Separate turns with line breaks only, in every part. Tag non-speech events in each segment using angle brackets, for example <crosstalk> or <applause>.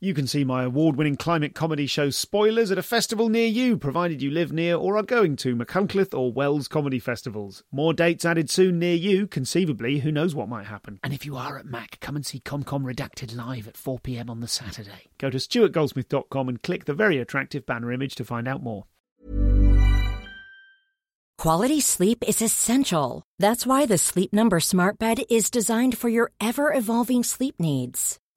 You can see my award winning climate comedy show Spoilers at a festival near you, provided you live near or are going to Machynlleth or Wells comedy festivals. More dates added soon near you, conceivably, who knows what might happen. And if you are at Mac, come and see ComCom Redacted live at 4pm on the Saturday. Go to stuartgoldsmith.com and click the very attractive banner image to find out more.
Quality sleep is essential. That's why the Sleep Number Smart Bed is designed for your ever evolving sleep needs.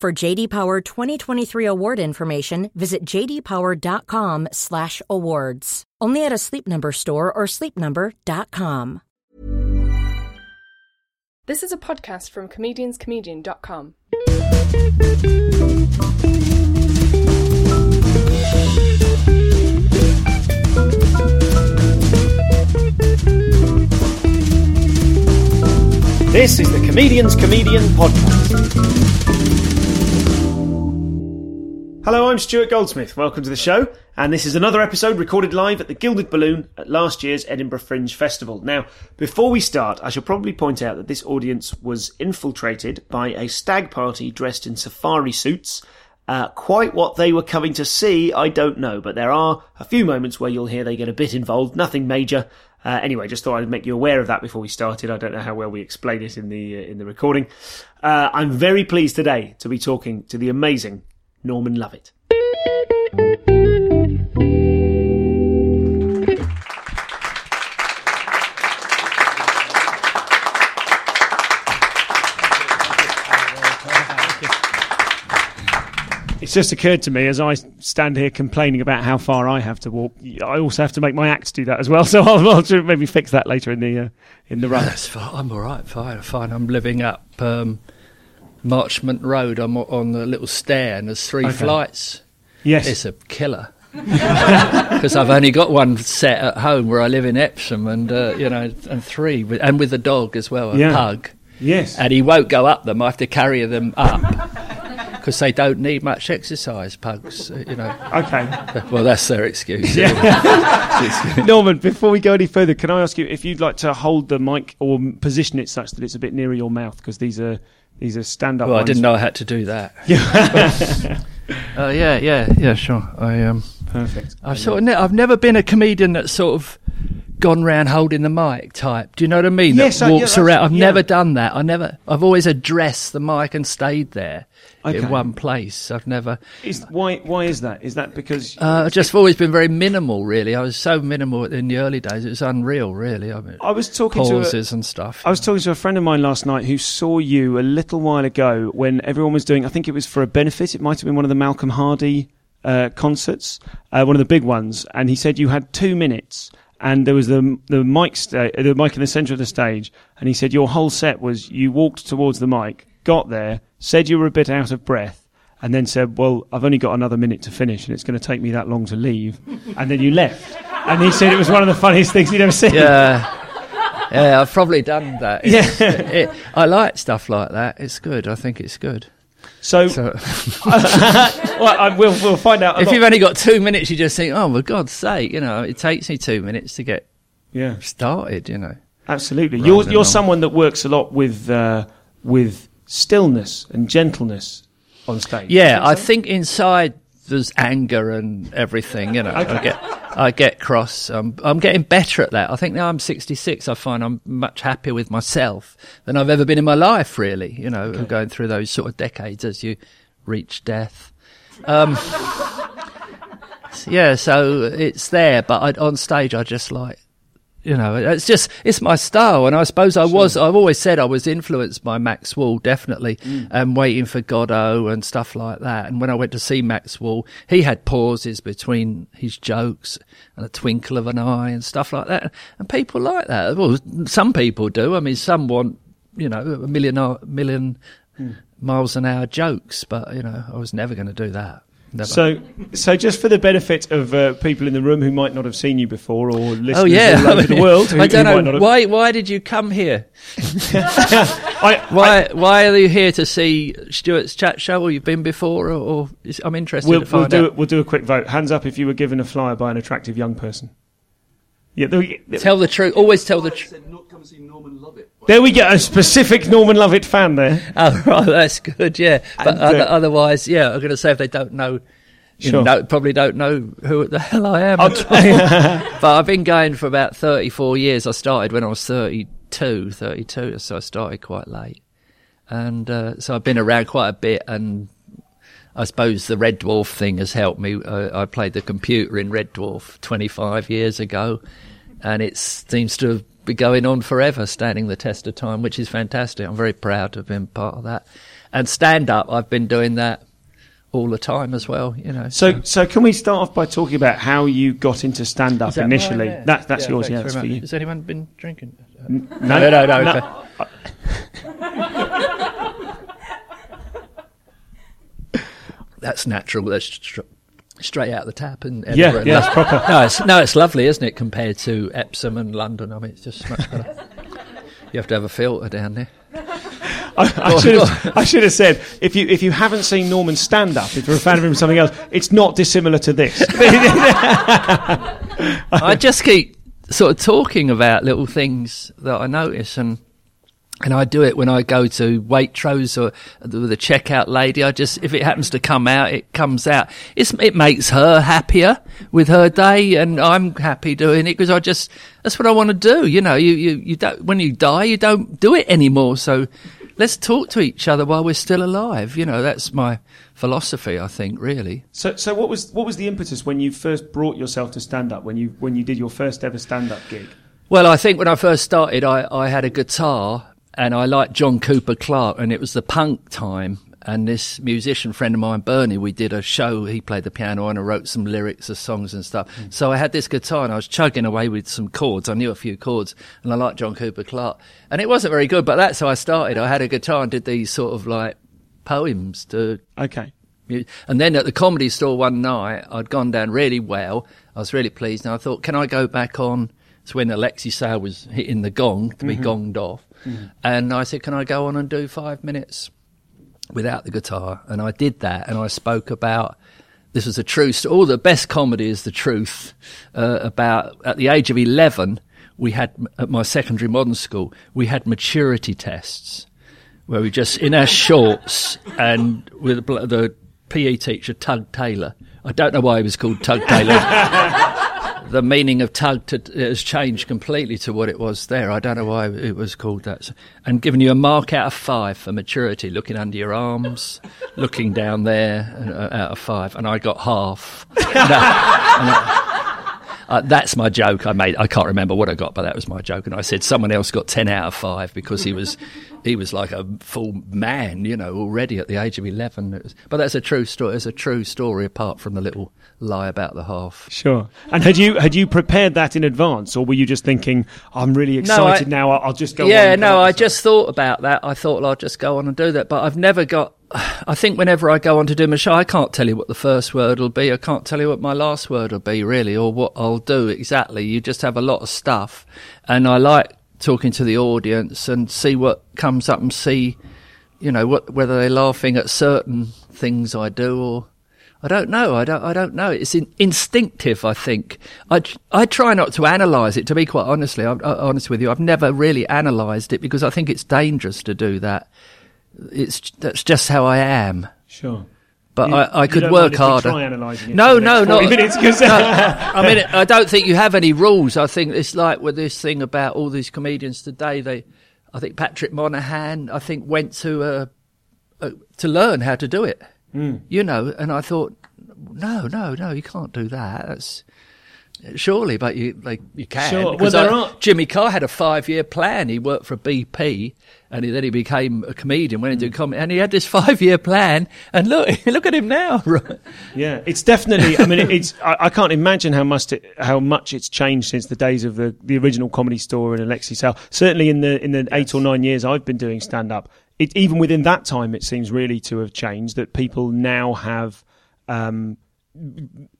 For JD Power 2023 award information, visit jdpower.com/awards. Only at a Sleep Number store or sleepnumber.com.
This is a podcast from comedianscomedian.com.
This is the Comedian's Comedian Podcast. Hello, I'm Stuart Goldsmith. Welcome to the show, and this is another episode recorded live at the Gilded Balloon at last year's Edinburgh Fringe Festival. Now, before we start, I shall probably point out that this audience was infiltrated by a stag party dressed in safari suits. Uh, quite what they were coming to see, I don't know, but there are a few moments where you'll hear they get a bit involved, nothing major. Uh, anyway, just thought I'd make you aware of that before we started. I don't know how well we explain it in the uh, in the recording. Uh, I'm very pleased today to be talking to the amazing Norman Lovett. It's just occurred to me as I stand here complaining about how far I have to walk. I also have to make my acts do that as well. <laughs> So I'll, I'll maybe fix that later in the uh, in the run.
That's fine. I'm all right. Fine, fine. I'm living up um, Marchmont Road. I'm on the little stair, and there's three
Okay.
flights.
Yes.
It's a killer <laughs> because I've only got one set at home where I live in Epsom, and uh, you know, and three, with, and with the dog as well, a
Yeah.
pug.
yes.
And he won't go up them. I have to carry them up because they don't need much exercise. Pugs, uh, you know.
okay. <laughs>
Well, that's their excuse. <laughs>
Norman, before we go any further, can I ask you if you'd like to hold the mic or position it such that it's a bit nearer your mouth because these are these a stand up.
Well, I didn't know I had to do that. <laughs> uh, yeah, yeah, yeah. Sure. I um.
Perfect.
I've sort of ne- I've never been a comedian that sort of gone round holding the mic type. Do you know what I mean?
Yes,
that
I- yeah,
walks
that's-
around. I've
yeah.
never done that. I never. I've always addressed the mic and stayed there
Okay.
in one place. I've never.
Is, why why is that? Is that because
Uh, I've just always been very minimal. Really, I was so minimal in the early days. It was unreal. Really, I mean,
I was talking to a,
pauses and stuff.
I was talking to a friend of mine last night who saw you a little while ago when everyone was doing. I think it was for a benefit. It might have been one of the Malcolm Hardee uh, concerts, uh, one of the big ones. And he said you had two minutes, and there was the the mic sta- the mic in the centre of the stage. And he said your whole set was you walked towards the mic, got there, said you were a bit out of breath. And then said, "Well, I've only got another minute to finish, and it's going to take me that long to leave." And then you left. And he said it was one of the funniest things he'd ever seen.
yeah. Yeah, I've probably done that.
Yeah.
It's- it- I like stuff like that. It's good. I think it's good.
So,
So, <laughs>
well, I, we'll we'll find out. a
if you've only got two minutes, you just think, "Oh, for God's sake!" You know, it takes me two minutes to get
yeah,
started. You know.
absolutely.
Rather
You're you're
long.
someone that works a lot with uh, with stillness and gentleness on stage.
Yeah, I think inside there's anger and everything. You know, <laughs> I get I get cross. Um, I'm getting better at that. I think now I'm 66. I find I'm much happier with myself than I've ever been in my life. Really, you know, going through those sort of decades as you reach death. Um, <laughs> yeah, so it's there, but I, on stage I just like. You know, it's just it's my style, and I suppose I was. I've always said I was influenced by Max Wall, definitely, and waiting for Godot and stuff like that. And when I went to see Max Wall, he had pauses between his jokes and a twinkle of an eye and stuff like that. And people like that. Well, some people do. I mean, some want you know a million a million hmm. miles an hour jokes, but you know, I was never going to do that. Never.
So, so just for the benefit of uh, people in the room who might not have seen you before, or listeners
oh yeah,
all over the world, <laughs> who,
I don't
who might not
know
have,
why. Why did you come here? <laughs>
I,
Why? why are you here to see Stuart's chat show? Or you've been before? Or, or is, I'm interested
we'll,
to
we'll
find
do
out.
we'll do a quick vote. Hands up if you were given a flyer by an attractive young person. Yeah, there, we-
Tell the truth. Always tell the truth.
said not come and see Norman Lovett.
There we get a specific Norman Lovett fan there. <laughs>
Oh, right, that's good. Yeah, but
And, uh,
other, otherwise, yeah, I'm going to say if they don't know, you
Sure.
know, probably don't know who the <laughs> hell I am.
I'll <laughs>
but I've been going for about 34 years. I started when I was 32, 32, so I started quite late. And uh, so I've been around quite a bit, and I suppose the Red Dwarf thing has helped me. Uh, I played the computer in Red Dwarf 25 years ago, and it seems to be going on forever, standing the test of time, which is fantastic. I'm very proud to have been part of that. And stand up, I've been doing that all the time as well, you know.
So, so can we start off by talking about how you got into stand up
that
initially?
mine there?
That, that's
Yeah,
yours.
thanks
Yeah, that's for
much.
you.
Has anyone been drinking?
No,
no, no, no, <laughs> That's natural. That's str- straight out of the tap and
Yeah,
Edinburgh.
yeah, that's proper.
No, it's no, it's lovely, isn't it? Compared to Epsom and London, I mean, it's just much better. you have to have a filter down there.
I, I, should have, <laughs> I should have said if you if you haven't seen Norman stand up, if you're a fan of him, or something else, it's not dissimilar to this. <laughs> <laughs>
I just keep sort of talking about little things that I notice and. And I do it when I go to Waitrose or the, checkout lady. I just, if it happens to come out, it comes out. It's, it makes her happier with her day, and I'm happy doing it because I just, that's what I want to do. You know, you, you, you don't, when you die, you don't do it anymore. So let's talk to each other while we're still alive. You know, that's my philosophy, I think, really.
so, so what was what was the impetus when you first brought yourself to stand up? When you when you did your first ever stand up gig?
Well, I think when I first started, I, I had a guitar and I liked John Cooper Clarke, and it was the punk time. And this musician friend of mine, Bernie, we did a show. He played the piano and I wrote some lyrics of songs and stuff. Mm. So I had this guitar and I was chugging away with some chords. I knew a few chords and I liked John Cooper Clarke. And it wasn't very good, but that's how I started. I had a guitar and did these sort of like poems to
Okay.
And then at the comedy store one night, I'd gone down really well. I was really pleased, and I thought, can I go back on? It's when Alexei Sayle was hitting the gong to be mm-hmm. gonged off, and I said, can I go on and do five minutes without the guitar? And I did that, and I spoke about. This was a truth. All the best comedy is the truth. Uh, about at the age of eleven, we had at my secondary modern school, we had maturity tests where we just in our shorts and with the PE teacher Tug Taylor. I don't know why he was called Tug Taylor. <laughs> the meaning of tug to, has changed completely to what it was there. I don't know why it was called that. And giving you a mark out of five for maturity, looking under your arms, <laughs> looking down there, and, uh, out of five, and I got half. <laughs> Uh, that's my joke. I made. I can't remember what I got, but that was my joke. And I said someone else got ten out of five because he was, he was like a full man, you know, already at the age of eleven. Was, but that's a true story. It's a true story, apart from the little lie about the half.
Sure. And had you had you prepared that in advance, or were you just thinking, "I'm really
No, I-
excited now. I'll, just go"? on
yeah, no, I just thought about that. I thought well, I'll just go on and do that, but I've never got. <sighs> I think whenever I go on to do my show, I can't tell you what the first word will be. I can't tell you what my last word will be, really, or what I'll do exactly. You just have a lot of stuff, and I like talking to the audience and see what comes up and see, you know, what whether they're laughing at certain things I do or. I don't know. I don't. I don't know. It's in, instinctive. I think. I I try not to analyse it. To be quite honestly, I'm uh, honest with you, I've never really analysed it because I think it's dangerous to do that. It's that's just how I am.
Sure.
But
You-
I, I could work
mind if we
harder.
Try analysing it
No,
for the next
no,
40
not-
minutes 'cause- <laughs> <laughs>
I mean, I don't think you have any rules. I think it's like with this thing about all these comedians today. They, I think Patrick Monahan, I think went to uh, uh, to learn how to do it.
Hmm.
You know, and I thought, no, no, no, you can't do that. That's surely, but you like you can.
Sure. Well, there
I-
are-
Jimmy Carr had a five year plan. He worked for BP. And he, then he became a comedian, went into
Hmm.
comedy, and he had this five-year plan. And look, <laughs> look at him now. <laughs>
Yeah, it's definitely. I mean, it's. I, I can't imagine how much it, how much it's changed since the days of the, the original comedy store and Alexei Sayle. Certainly in the in the eight or nine years I've been doing stand up, it even within that time, it seems really to have changed. That people now have um,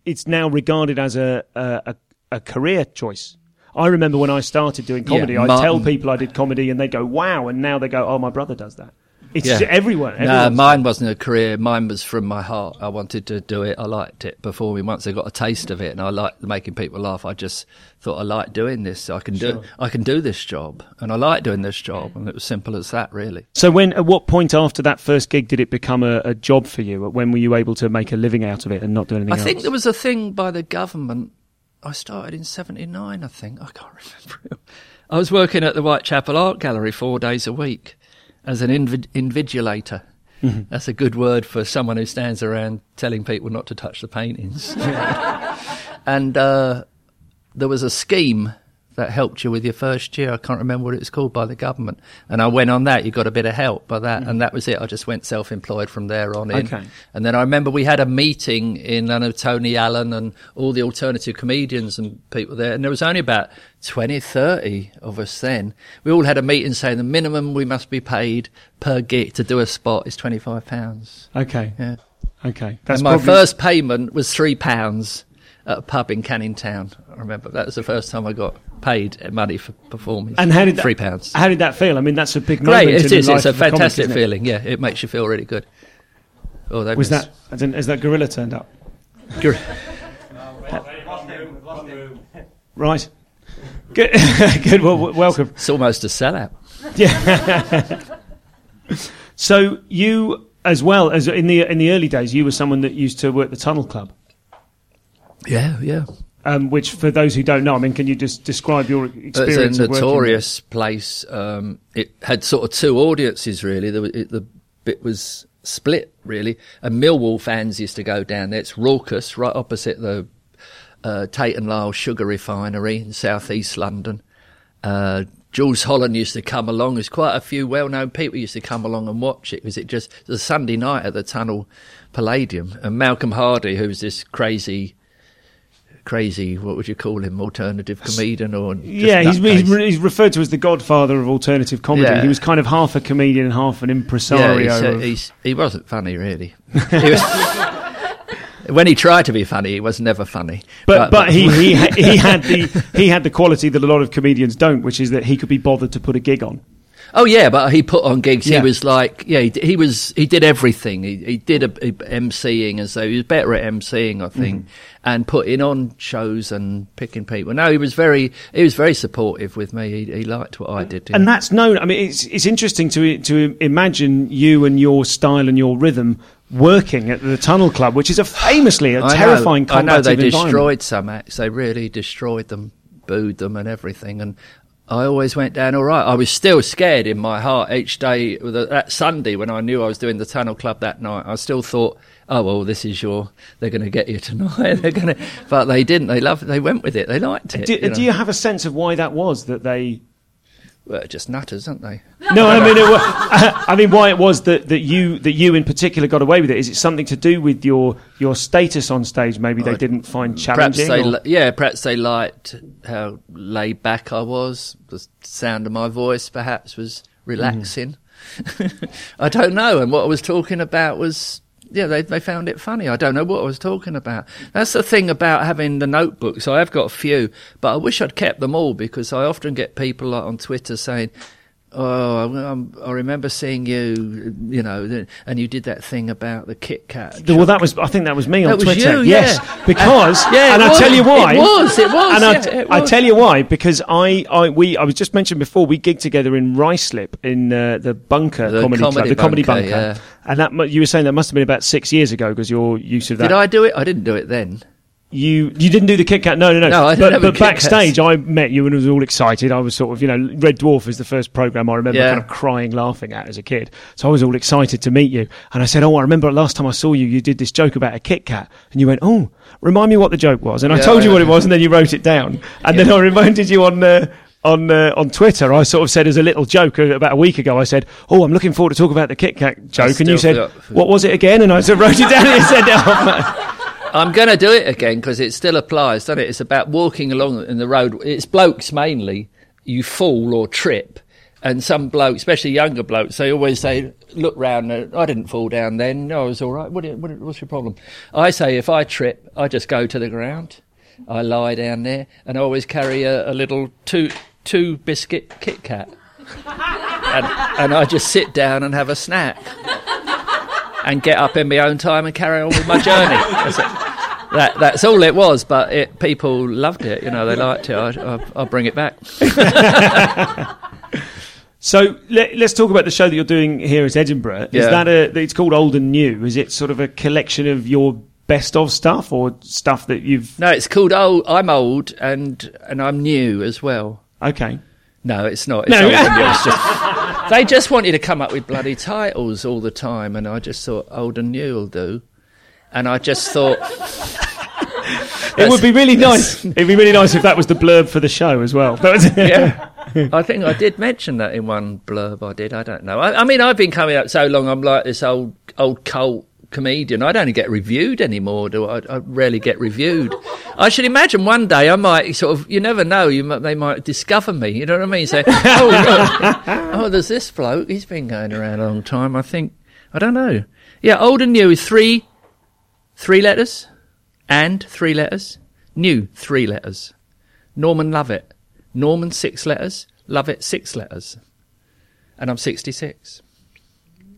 it's now regarded as a, a, a career choice. I remember when I started doing comedy,
Yeah,
I'd tell people I did comedy and they go, wow. And now they go, oh, my brother does that. It's
Yeah.
everyone.
No, mine wasn't a career. Mine was from my heart. I wanted to do it. I liked it performing. Once I got a taste of it, and I liked making people laugh. I just thought I like doing this. I can do. I can do this job, and I like doing this job. And it was simple as that, really.
So when, at what point after that first gig did it become a, a job for you? When were you able to make a living out of it and not do anything
I
else?
think there was a thing by the government. I started in '79. I think I can't <laughs> remember. I was working at the Whitechapel Art Gallery four days a week as an invi- invigilator.
Mm-hmm.
That's a good word for someone who stands around telling people not to touch the paintings. <laughs> and uh, there was a scheme that helped you with your first year. I can't remember what it was called by the government. And I went on that. You got a bit of help by that, and that was it. I just went self-employed from there on in.
Okay.
And then I remember we had a meeting in I know, Tony Allen and all the alternative comedians and people there, and there was only about 20, 30 of us then. We all had a meeting saying the minimum we must be paid per gig to do a spot is twenty five pounds.
Okay.
Yeah.
Okay. That's
and my
probably-
first payment was three pounds at a pub in Canning Town. I remember that was the first time I got paid money for performing.
And how did that,
three pounds?
How did that feel? I mean, that's a big
Great,
moment
it is. It's a
of comic,
fantastic
it?
feeling. Yeah, it makes you feel really good. Oh, that
Was that as, in, as that gorilla turned up?
Gor- <laughs>
Right. Good. <laughs> Good. Well, w- welcome.
It's almost a sellout. <laughs> Yeah.
so you, as well as in the in the early days, you were someone that used to work the Tunnel Club.
Yeah, yeah.
Um, which, for those who don't know, I mean, can you just describe your experience?
It's a notorious place. Um, it had sort of two audiences really. Was, it, the bit was split really, and Millwall fans used to go down there. It's raucous, right opposite the uh, Tate and Lyle sugar refinery in southeast London. Uh, Jools Holland used to come along. There's quite a few well-known people used to come along and watch it because it just it was a Sunday night at the Tunnel Palladium, and Malcolm Hardee, who's this crazy. Crazy, what would you call him? Alternative comedian or
Yeah, he's, he's, re- he's referred to as the godfather of alternative comedy.
Yeah.
He was kind of half a comedian and half an impresario.
Yeah, he's, uh, he wasn't funny, really. He was- <laughs> when he tried to be funny, he was never funny.
but but he, <laughs> he he had the he had the quality that a lot of comedians don't, which is that he could be bothered to put a gig on.
Oh yeah, but he put on gigs.
Yeah.
He was like, yeah, he, he was he did everything. He, he did a, a MCing, and so he was better at MCing, I think,
Mm-hmm.
and putting on shows and picking people. No, he was very he was very supportive with me. He, he liked what I did.
And that's known. I mean, it's it's interesting to to imagine you and your style and your rhythm working at the Tunnel Club, which is a famously a <sighs>
I know-
terrifying
I know they destroyed some acts. They really destroyed them, booed them, and everything. And I always went down all right. I was still scared in my heart each day. That Sunday when I knew I was doing the Tunnel Club that night, I still thought, "Oh well, this is your. They're going to get you tonight. <laughs> they're going to." But they didn't. They loved. They went with it. They liked it.
Do,
you know.
do you have a sense of why that was that they?
Well, just nutters, aren't they? <laughs>
No, I mean, it, <laughs> I mean, why it was that, that you that you in particular got away with it? Is it something to do with your your status on stage? Maybe they
Oh,
didn't find
Perhaps
challenging.
they, li- yeah, perhaps they liked how laid back I was. The sound of my voice, perhaps, was mm. relaxing. <laughs> I don't know. And what I was talking about was, yeah, they they found it funny. I don't know what I was talking about. That's the thing about having the notebooks. I have got a few, but I wish I'd kept them all because I often get people on Twitter saying. Oh, I'm, I remember seeing you, you know, and you did that thing about the Kit Kat.
well, that was. I think that was me on
That was
Twitter.
you,
yes,
yeah.
because
And- yeah,
and I tell you why.
It was, it was,
And I,
yeah,
I
was.
tell you why because I, I we I was just mentioned before we gigged together in Ruislip in uh, the Bunker
The
Comedy Club,
Comedy
the Comedy
Bunker,
Bunker,
yeah.
and that you were saying that must have been about six years ago because your use of that.
Did I do it? I didn't do it then.
You you didn't do the Kit Kat? No, no, no.
No, I
but but backstage, I met you and was all excited. I was sort of, you know, Red Dwarf is the first program I remember
Yeah.
kind of crying, laughing at as a kid. So I was all excited to meet you. And I said, "Oh, I remember last time I saw you, you did this joke about a Kit Kat." And you went, "Oh, remind me what the joke was." And I
Yeah,
told you what it was, and then you wrote it down. And then I reminded you on. Uh, on uh, on Twitter, I sort of said as a little joke uh, about a week ago. I said, "Oh, I'm looking forward to talk about the Kit Kat joke," and you said, "What was it again?" And I sort of wrote it down and said, "Oh, <laughs>
I'm going to do it again because it still applies, doesn't it? It's about walking along in the road. It's blokes mainly. You fall or trip, and some blokes, especially younger blokes, they always say, look round. I didn't fall down then. No, I was all right. What, what, what's your problem? I say if I trip, I just go to the ground. I lie down there, and I always carry a, a little two two biscuit Kit Kat, <laughs> and, and I just sit down and have a snack, and get up in my own time and carry on with my journey. <laughs> That's. That, that's all it was, but it, people loved it. You know, they liked it. I, I, I'll bring it back. <laughs>
So let, us talk about the show that you're doing here at Edinburgh. Is
Yeah.
that a? It's called Old and New. Is it sort of a collection of your best of stuff or stuff that you've?
No, it's called old. I'm old and and I'm new as well.
Okay.
No, it's not. It's
No.
old and new. <laughs> It's just, they just want you to come up with bloody titles all the time, and I just thought old and new will do. And I just thought <laughs>
It would be really nice. It'd be really nice if that was the blurb for the show as well.
Yeah. <laughs> I think I did mention that in one blurb I did. I don't know. I, I mean, I've been coming up so long. I'm like this old old cult comedian. I don't get reviewed anymore. Do I? I rarely get reviewed. I should imagine one day I might sort of. You never know. You might, they might discover me. You know what I mean? Say, oh, oh, there's this bloke. He's been going around a long time. I think. I don't know. Yeah, old and new is three, three letters, and three letters. New three letters. Norman Lovett. Norman six letters. Lovett six letters. And I'm 66.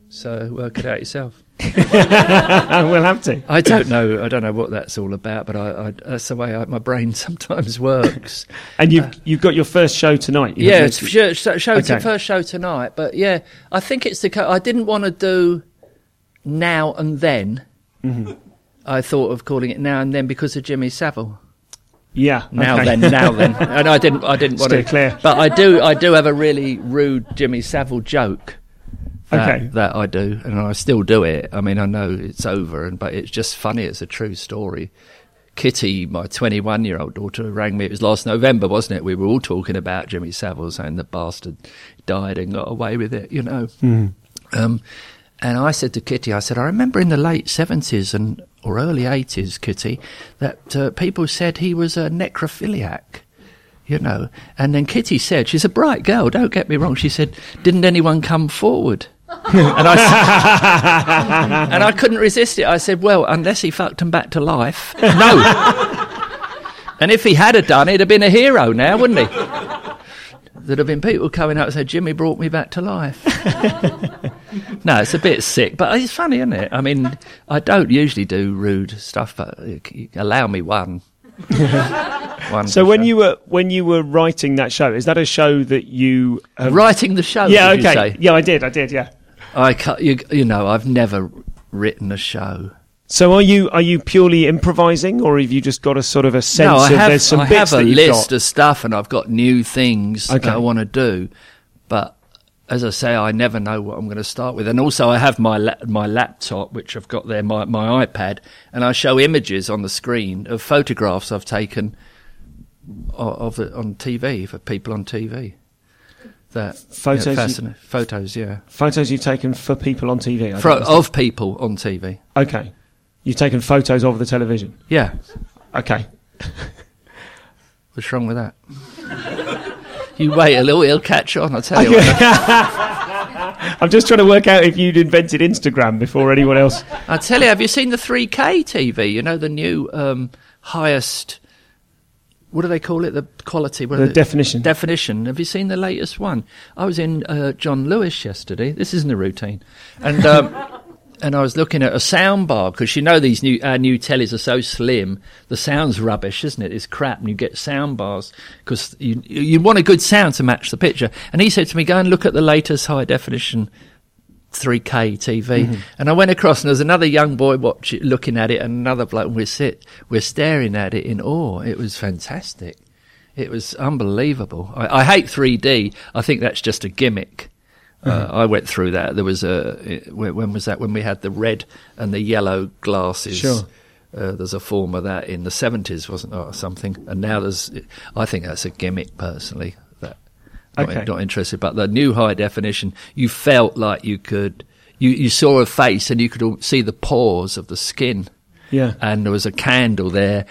So work it out yourself. <laughs>
we'll have to.
I don't know. I don't know what that's all about, but I, I, that's the way I, my brain <laughs> sometimes works.
And you've you've got your first show tonight. you
yeah, it's show, show,
Okay.
first show tonight. But yeah, I think it's the. I didn't want to do now and then.
Mm-hmm.
I thought of calling it now and then because of Jimmy Savile.
yeah.
Now
okay.
then, now then, and I didn't. I didn't want to.
clear.
But I do. I do have a really rude Jimmy Savile joke. That,
Okay.
that I do, and I still do it. I mean, I know it's over, and but it's just funny. It's a true story. Kitty, my 21 year old daughter, rang me. It was last November, wasn't it? We were all talking about Jimmy Savile saying the bastard died and got away with it, you know. Um, and I said to Kitty, I said, I remember in the late 70s and or early 80s, Kitty, that uh, people said he was a necrophiliac. You know, and then Kitty said, she's a bright girl, don't get me wrong. She said, Didn't anyone come forward? <laughs> and I s- <laughs> and I couldn't resist it. I said, "Well, unless he fucked him back to life, no." and if he had have done, he'd have been a hero now, wouldn't he? There'd have been people coming up and said, "Jimmy brought me back to life." <laughs> no, it's a bit sick, but it's funny, isn't it? I mean, I don't usually do rude stuff, but allow me one. one
So when
sure.
you were when you were writing that show, is that a show that you have
writing the show,
Yeah,
did you
okay.
say?
Yeah, I did. I did. Yeah.
I ca you, you know, I've never written a show.
So are you are you purely improvising, or have you just got a sort of a sense
no, I
of
have,
there's some
I
bits
have a
that you've
list
got?
of stuff, and I've got new things
Okay.
that I want to do. But as I say, I never know what I'm going to start with. And also, I have my la- my laptop, which I've got there, my my iPad, and I show images on the screen of photographs I've taken of it on TV for people on TV. That
Photos
yeah,
you-
fascinating. photos, yeah,
Photos you've taken for people on TV. I don't
of people on TV.
okay, you've taken photos of the television.
Yeah,
Okay,
what's wrong with that? you wait a little, he'll catch on. I'll tell you. <laughs>
I'm just trying to work out if you'd invented Instagram before anyone else.
I tell you, have you seen the 3K TV? You know the new um, highest. What do they call it? The quality.
The
are
definition.
Definition. Have you seen the latest one? I was in uh, John Lewis yesterday. This isn't a routine, and um, <laughs> and I was looking at a sound bar because you know these new our new tellies are so slim. The sound's rubbish, isn't it? It's crap, and you get sound bars because you you want a good sound to match the picture. And he said to me, "Go and look at the latest high definition 3K TV. And I went across, and there was another young boy watch it, looking at it, and another bloke. And we sit, we're staring at it in awe. It was fantastic. It was unbelievable. I, I hate 3D. I think that's just a gimmick. Uh, I went through that. There was a when, when was that? When we had the red and the yellow glasses.
Sure.
Uh, there's a form of that in the 70s, wasn't there, or something? And now there's. I think that's a gimmick, personally. That not, not interested. But the new high definition, you felt like you could, you, you saw a face and you could see the pores of the skin.
Yeah.
And there was a candle there,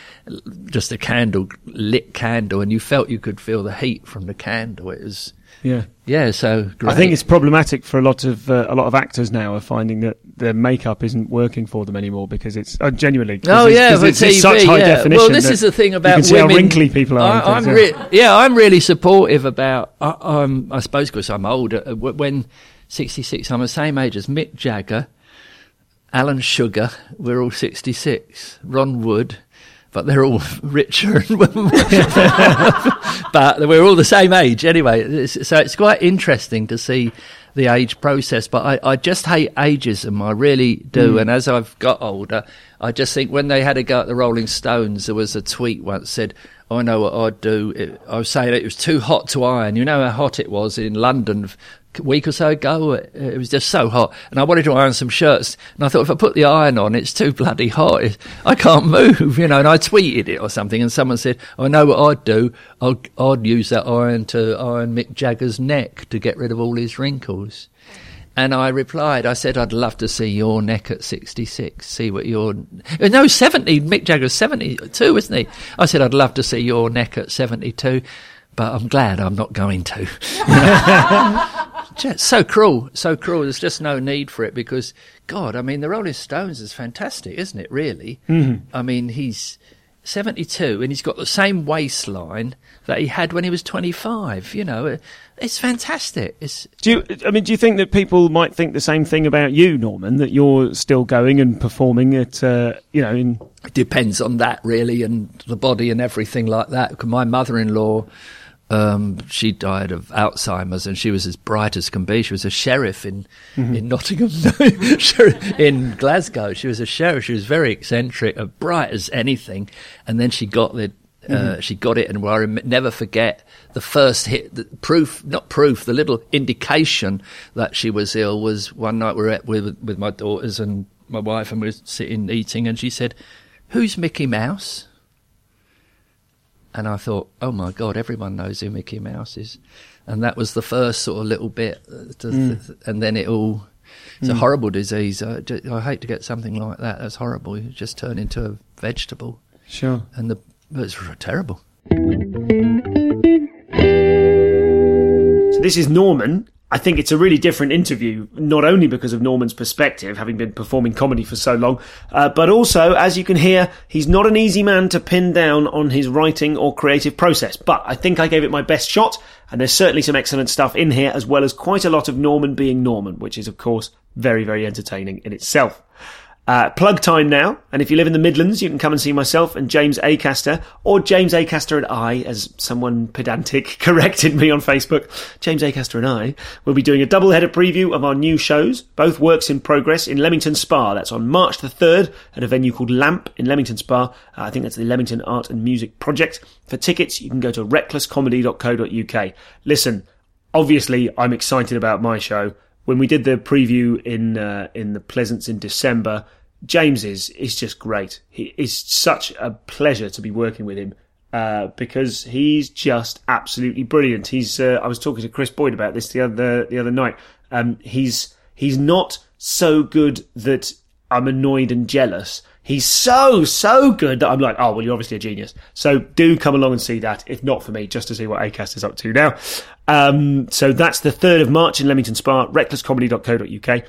just a candle, lit candle, and you felt you could feel the heat from the candle. It was,
Yeah.
Yeah, so great.
I think it's problematic for a lot of uh, a lot of actors now are finding that their makeup isn't working for them anymore because it's uh, genuinely.
Oh
it's,
yeah,
it's,
TV.
it's such high
yeah.
definition.
Well, this is the thing about
you can see
women.
wrinkly people are.
I, I'm re- yeah, I'm really supportive about. I, I'm, I suppose because I'm older. uh, When 66, I'm the same age as Mick Jagger, Alan Sugar. We're all 66. Ron Wood. But they're all <laughs> richer, <laughs> but we're all the same age anyway. It's- So it's quite interesting to see the age process. But I, I just hate ageism. I really do. Hmm. And as I've got older, I just think when they had a go at the Rolling Stones, there was a tweet once said, "I know what I'd do." It, I was saying it was too hot to iron. You know how hot it was in London week or so ago. It, it was just so hot, and I wanted to iron some shirts. And I thought, if I put the iron on, it's too bloody hot. I can't move, <laughs> you know. And I tweeted it or something, and someone said, "I know what I'd do. I'd, I'd use that iron to iron Mick Jagger's neck to get rid of all his wrinkles." And I replied, I said, I'd love to see your neck at 66, see what your. uh, No, 70. Mick Jagger's 72, isn't he? I said, I'd love to see your neck at 72, but I'm glad I'm not going to. <laughs> <laughs> Just so cruel, so cruel. There's just no need for it because, God, I mean, the Rolling Stones is fantastic, isn't it, really? Mm-hmm. I mean, he's 72 and he's got the same waistline that he had when he was 25. You know, it's fantastic. It's
Do you? I mean, do you think that people might think the same thing about you, Norman? That you're still going and performing at, uh, you know, in
It depends on that really and the body and everything like that. my mother-in-law um, she died of Alzheimer's and she was as bright as can be. She was a sheriff in, in Nottingham, <laughs> in Glasgow. She was a sheriff. She was very eccentric, uh, bright as anything. And then she got the, uh, she got it and I rem- never forget the first hit, the proof, not proof, the little indication that she was ill was one night we were at, with, with my daughters and my wife and we were sitting eating and she said, who's Mickey Mouse? And I thought, oh my God, everyone knows who Mickey Mouse is. And that was the first sort of little bit. uh, To and then it all, it's a horrible disease. I, I hate to get something like that. That's horrible. You just turn into a vegetable.
sure.
And the, it's terrible.
So this is Norman. I think it's a really different interview, not only because of Norman's perspective, having been performing comedy for so long, uh, but also, as you can hear, he's not an easy man to pin down on his writing or creative process. But I think I gave it my best shot, and there's certainly some excellent stuff in here, as well as quite a lot of Norman being Norman, which is, of course, very, very entertaining in itself. Uh, plug time now, and if you live in the Midlands, you can come and see myself and James Acaster, or James Acaster and I, as someone pedantic <laughs> corrected me on Facebook. James Acaster and I will be doing a double-header preview of our new shows, both works in progress in Leamington Spa. That's on March the 3rd at a venue called Lamp in Leamington Spa. Uh, I think that's the Leamington Art and Music Project. For tickets, you can go to recklesscomedy.co.uk. Listen, obviously I'm excited about my show. When we did the preview in uh, in the Pleasance in December, James is is just great. He is such a pleasure to be working with him uh, because he's just absolutely brilliant. He's uh, I was talking to Chris Boyd about this the other the other night. Um, he's he's not so good that I'm annoyed and jealous. He's so, so good that I'm like, oh, well, you're obviously a genius. So do come along and see that, if not for me, just to see what Acaster is up to now. Um, so that's the 3rd of March in Leamington Spa, recklesscomedy.co.uk.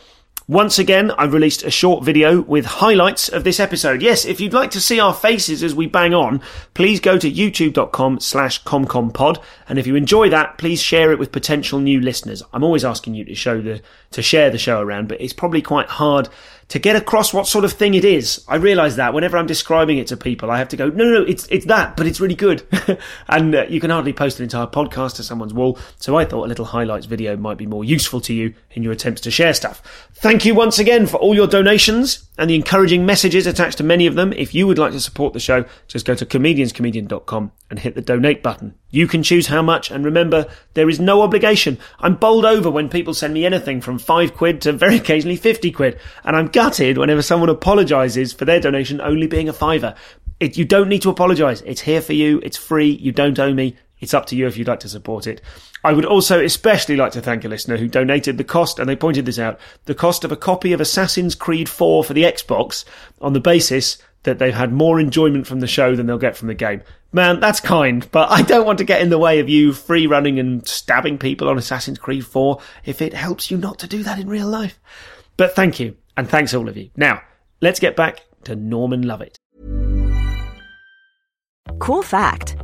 Once again, I've released a short video with highlights of this episode. Yes, if you'd like to see our faces as we bang on, please go to youtube.com slash comcompod. And if you enjoy that, please share it with potential new listeners. I'm always asking you to show the, to share the show around, but it's probably quite hard to get across what sort of thing it is. I realise that whenever I'm describing it to people, I have to go, no, no, no, it's, it's that, but it's really good. <laughs> and uh, you can hardly post an entire podcast to someone's wall. So I thought a little highlights video might be more useful to you in your attempts to share stuff. Thank you once again for all your donations and the encouraging messages attached to many of them. If you would like to support the show, just go to comedianscomedian.com and hit the donate button. You can choose how much, and remember, there is no obligation. I'm bowled over when people send me anything from five quid to very occasionally 50 quid, and I'm gutted whenever someone apologises for their donation only being a fiver. It, you don't need to apologise. It's here for you. It's free. You don't owe me. It's up to you if you'd like to support it. I would also especially like to thank a listener who donated the cost, and they pointed this out, the cost of a copy of Assassin's Creed 4 for the Xbox on the basis that they've had more enjoyment from the show than they'll get from the game. Man, that's kind, but I don't want to get in the way of you free running and stabbing people on Assassin's Creed 4 if it helps you not to do that in real life. But thank you, and thanks all of you. Now, let's get back to Norman Lovett.
Cool fact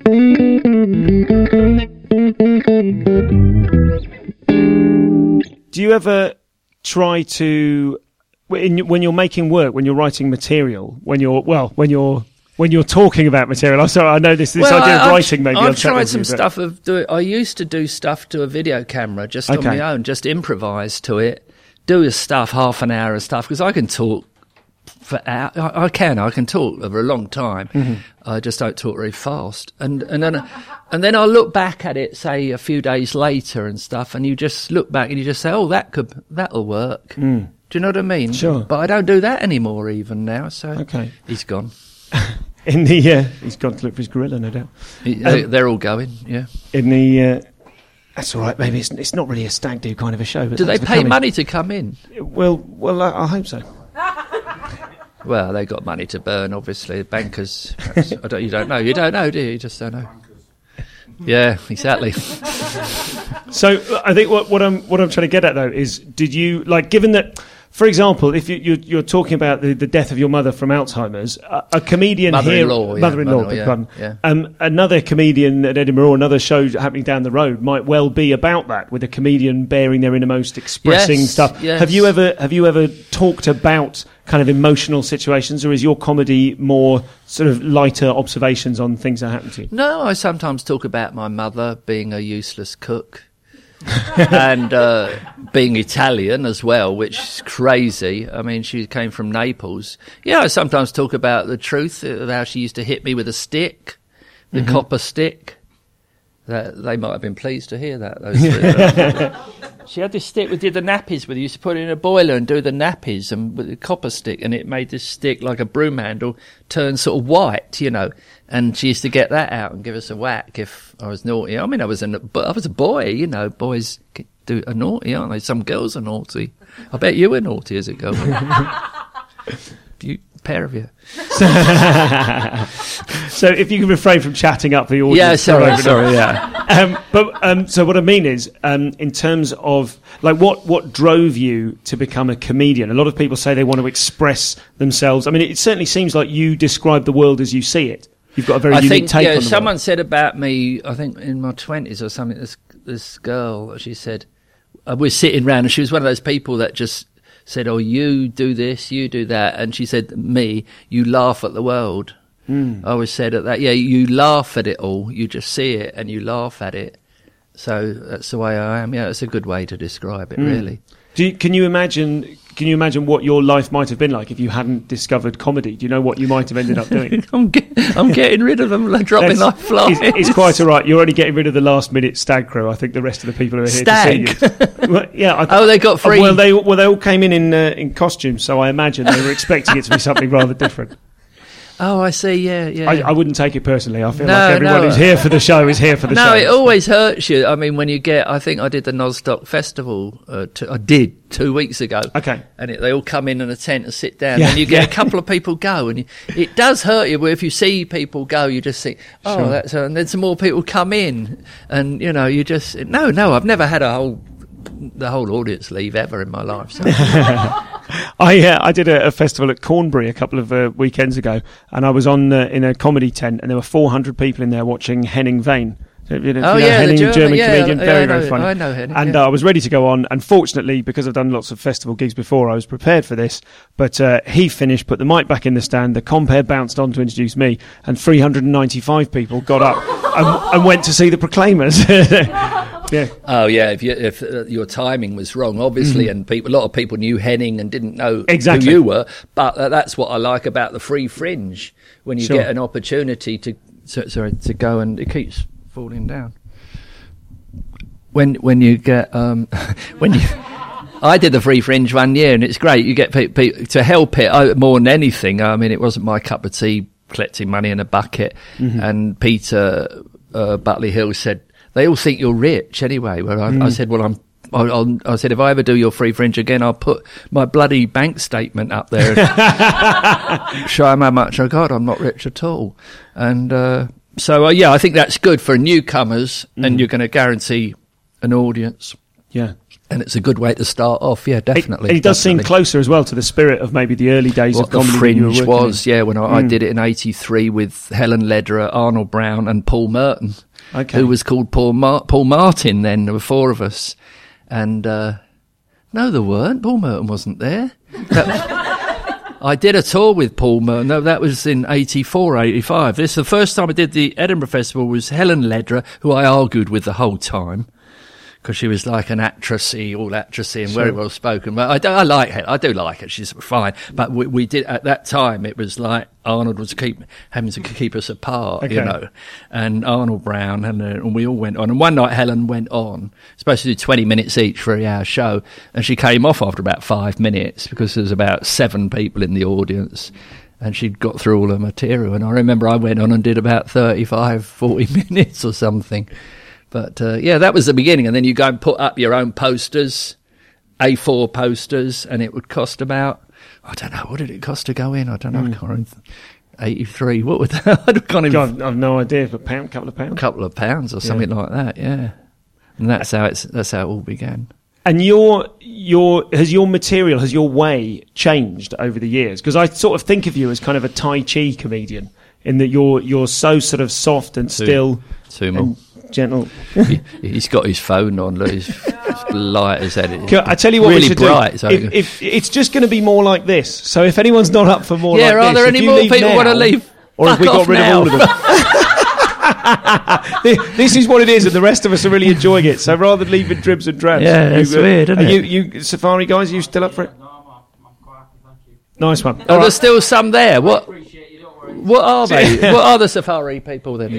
Do you ever try to when when you're making work, when you're writing material, when you're well, when you're when you're talking about material? I'm sorry, I know this this
well,
idea
I,
of writing maybe.
I've tried some
you,
stuff of do I used to do stuff to a video camera just on my own, just improvise to it, do stuff half an hour of stuff because I can talk for hour, I, I can I can talk over a long time.
Mm-hmm.
I just don't talk very fast, and and then and then I'll look back at it, say a few days later and stuff, and you just look back and you just say, oh, that could that'll work. Do you know what I mean?
Mm. Sure.
But I don't do that anymore even now. So
Okay.
he's gone. <laughs>
in the uh, he's gone to look for his gorilla, no doubt.
He- they- they're all going. Yeah.
In the uh, that's all right. Maybe it's it's not really a stag do kind of a show. But
Do they pay money to come in?
Well, well, I, I hope so.
Well, they got money to burn, obviously. Bankers, perhaps. Don't, you don't know. You don't know, do you? You just don't know. Yeah, exactly.
So I think what, what I'm what I'm trying to get at though is, did you like given that, for example, if you, you're, you're talking about the, the death of your mother from Alzheimer's, a, a comedian here,
Mother-in-law, yeah,
mother-in-law,
yeah, yeah.
Um, another comedian at Edinburgh or another show happening down the road might well be about that, with a comedian bearing their innermost, expressing
Yes,
stuff.
yes.
Have you ever have you ever talked about kind of emotional situations, or is your comedy more sort of lighter observations on things that happen to you?
No, I sometimes talk about my mother being a useless cook. <laughs> and uh, being Italian as well, which is crazy. I mean, she came from Naples. Yeah, I sometimes talk about the truth of how she used to hit me with a stick, the
Mm-hmm.
copper stick. That they might have been pleased to hear that. Those three. she had this stick we did the nappies with. You used to put it in a boiler and do the nappies, and with a copper stick, and it made this stick like a broom handle turn sort of white, you know. And she used to get that out and give us a whack if I was naughty. I mean, I was a, but I was a boy, you know. Boys do are naughty, aren't they? Some girls are naughty. I bet you were naughty as a girl. <laughs> you pair of you. <laughs> <laughs>
So if you can refrain from chatting up the audience,
Yeah, sorry,
for
sorry, yeah. <laughs>
um, but um, so what I mean is, um, in terms of like what what drove you to become a comedian? A lot of people say they want to express themselves. I mean, it certainly seems like you describe the world as you see it. You've got a very
I
unique
think
take
yeah.
on the
Someone
world.
said about me. I think in my twenties or something. This this girl. She said uh, we're sitting round, and she was one of those people that just said, "Oh, you do this, you do that," and she said, "Me, you laugh at the world."
Hmm.
I always said at that. Yeah, you laugh at it all. You just see it and you laugh at it. So that's the way I am. Yeah, it's a good way to describe it. Really.
Do you, can you imagine? Can you imagine what your life might have been like if you hadn't discovered comedy? Do you know what you might have ended up doing? <laughs>
I'm get, I'm getting rid of them, like dropping like flies.
It's, it's quite all right. You're only getting rid of the last minute stag crew. I think the rest of the people who are here
Stag?
to see you. Well, yeah. I, <laughs>
Oh, they got free-
Well, they well they all came in in uh, in costume, so I imagine they were expecting it to be something rather different.
Oh, I see. Yeah, yeah.
I, I wouldn't take it personally. I feel
No,
like everyone
no.
who's here for the show is here for the <laughs>
no,
show.
No, it always hurts you. I mean, when you get, I think I did the Nozstock Festival. Uh, two, I did two weeks ago.
Okay.
And it, they all come in in a tent and sit down,
Yeah,
and you get
yeah.
a couple of people go, and you, it does hurt you. But if you see people go, you just think, oh,
Sure.
that's, and then some more people come in, and you know, you just no, no. I've never had a whole the whole audience leave ever in my life. So. <laughs> <laughs>
I uh, I did a, a festival at Cornbury a couple of uh, weekends ago, and I was on uh, in a comedy tent, and there were 400 people in there watching Henning Wehn. You know,
Oh,
you know,
yeah,
Henning,
German-
German
yeah,
comedian,
yeah,
very very funny.
I know Henning,
and
yeah.
uh, I was ready to go on. Unfortunately, because I've done lots of festival gigs before, I was prepared for this. But uh, he finished, put the mic back in the stand. The compere bounced on to introduce me, and 395 people got up and, and went to see the Proclaimers. <laughs> yeah,
Oh yeah, if you, if uh, your timing was wrong, obviously, and people, a lot of people knew Henning and didn't know
Mm-hmm. Exactly.
who you were. But uh, that's what I like about the free fringe when you
Sure.
get an opportunity to so, sorry to go and it keeps falling down. When when you get um, <laughs> when you. <laughs> I did the free fringe one year, and it's great. You get pe- pe- to help it I, more than anything. I mean, it wasn't my cup of tea collecting money in a bucket. And Peter uh, Buckley Hill said they all think you're rich anyway. Well, I, I said, well, I'm. I'll, I'll, said, if I ever do your free fringe again, I'll put my bloody bank statement up there, and <laughs> show 'em how much I got. I'm not rich at all, and uh, so uh, yeah, I think that's good for newcomers, and you're going to guarantee an audience
yeah.
and it's a good way to start off. Yeah, definitely.
it does seem closer as well to the spirit of maybe the early days
What
of
the
comedy. were
fringe
working in.
was, yeah, when I, I did it in '83 with Helen Lederer, Arnold Brown, and Paul Merton,
Okay.
who was called Paul Mar- Paul Martin. Then there were four of us, and uh, no, there weren't. Paul Merton wasn't there. That- <laughs> I did a tour with Paul Merton. No, that was in 84, 85. This the first time I did the Edinburgh Festival was Helen Lederer, who I argued with the whole time because she was like an actressy, all actressy and very well spoken. But I, do, I like her. I do like her. She's fine. But we, we did at that time. It was like Arnold was keep having to keep us apart, you know. And Arnold Brown and, uh, and we all went on. And one night Helen went on, supposed to do twenty minutes each for a hour show, and she came off after about five minutes because there was about seven people in the audience. And she'd got through all her material. And I remember I went on and did about 35, 40 <laughs> minutes or something. But uh, yeah, that was the beginning. And then you go and put up your own posters, A4 posters, and it would cost about, I don't know, what did it cost to go in? I don't know. I can't remember. 83. What would that? <laughs> I can't even.
God, I've no idea. But pound, a couple of pounds?
A couple of pounds or something like that, yeah. And that's how it's that's how it all began.
And your your has your material has your way changed over the years? Because I sort of think of you as kind of a Tai Chi comedian in that you're you're so sort of soft and still
Sumo.
and gentle.
he, he's got his phone on. Look, he's light as head.
I tell you what we should
bright.
do.
so-
If, if it's just going to be more like this, so if anyone's not up for more,
Yeah,
like
are
this,
there any more people
now,
wanna leave?
or have we got rid
now.
of all of them? <laughs> This is what it is, and the rest of us are really enjoying it. So rather than leaving dribs and drabs,
Yeah,
you,
it's weird, isn't
are
it?
You, you Safari guys, are you still up for it? Nice one.
Oh,
All right.
there's still some there. What? What are they? <laughs> what are the safari people then?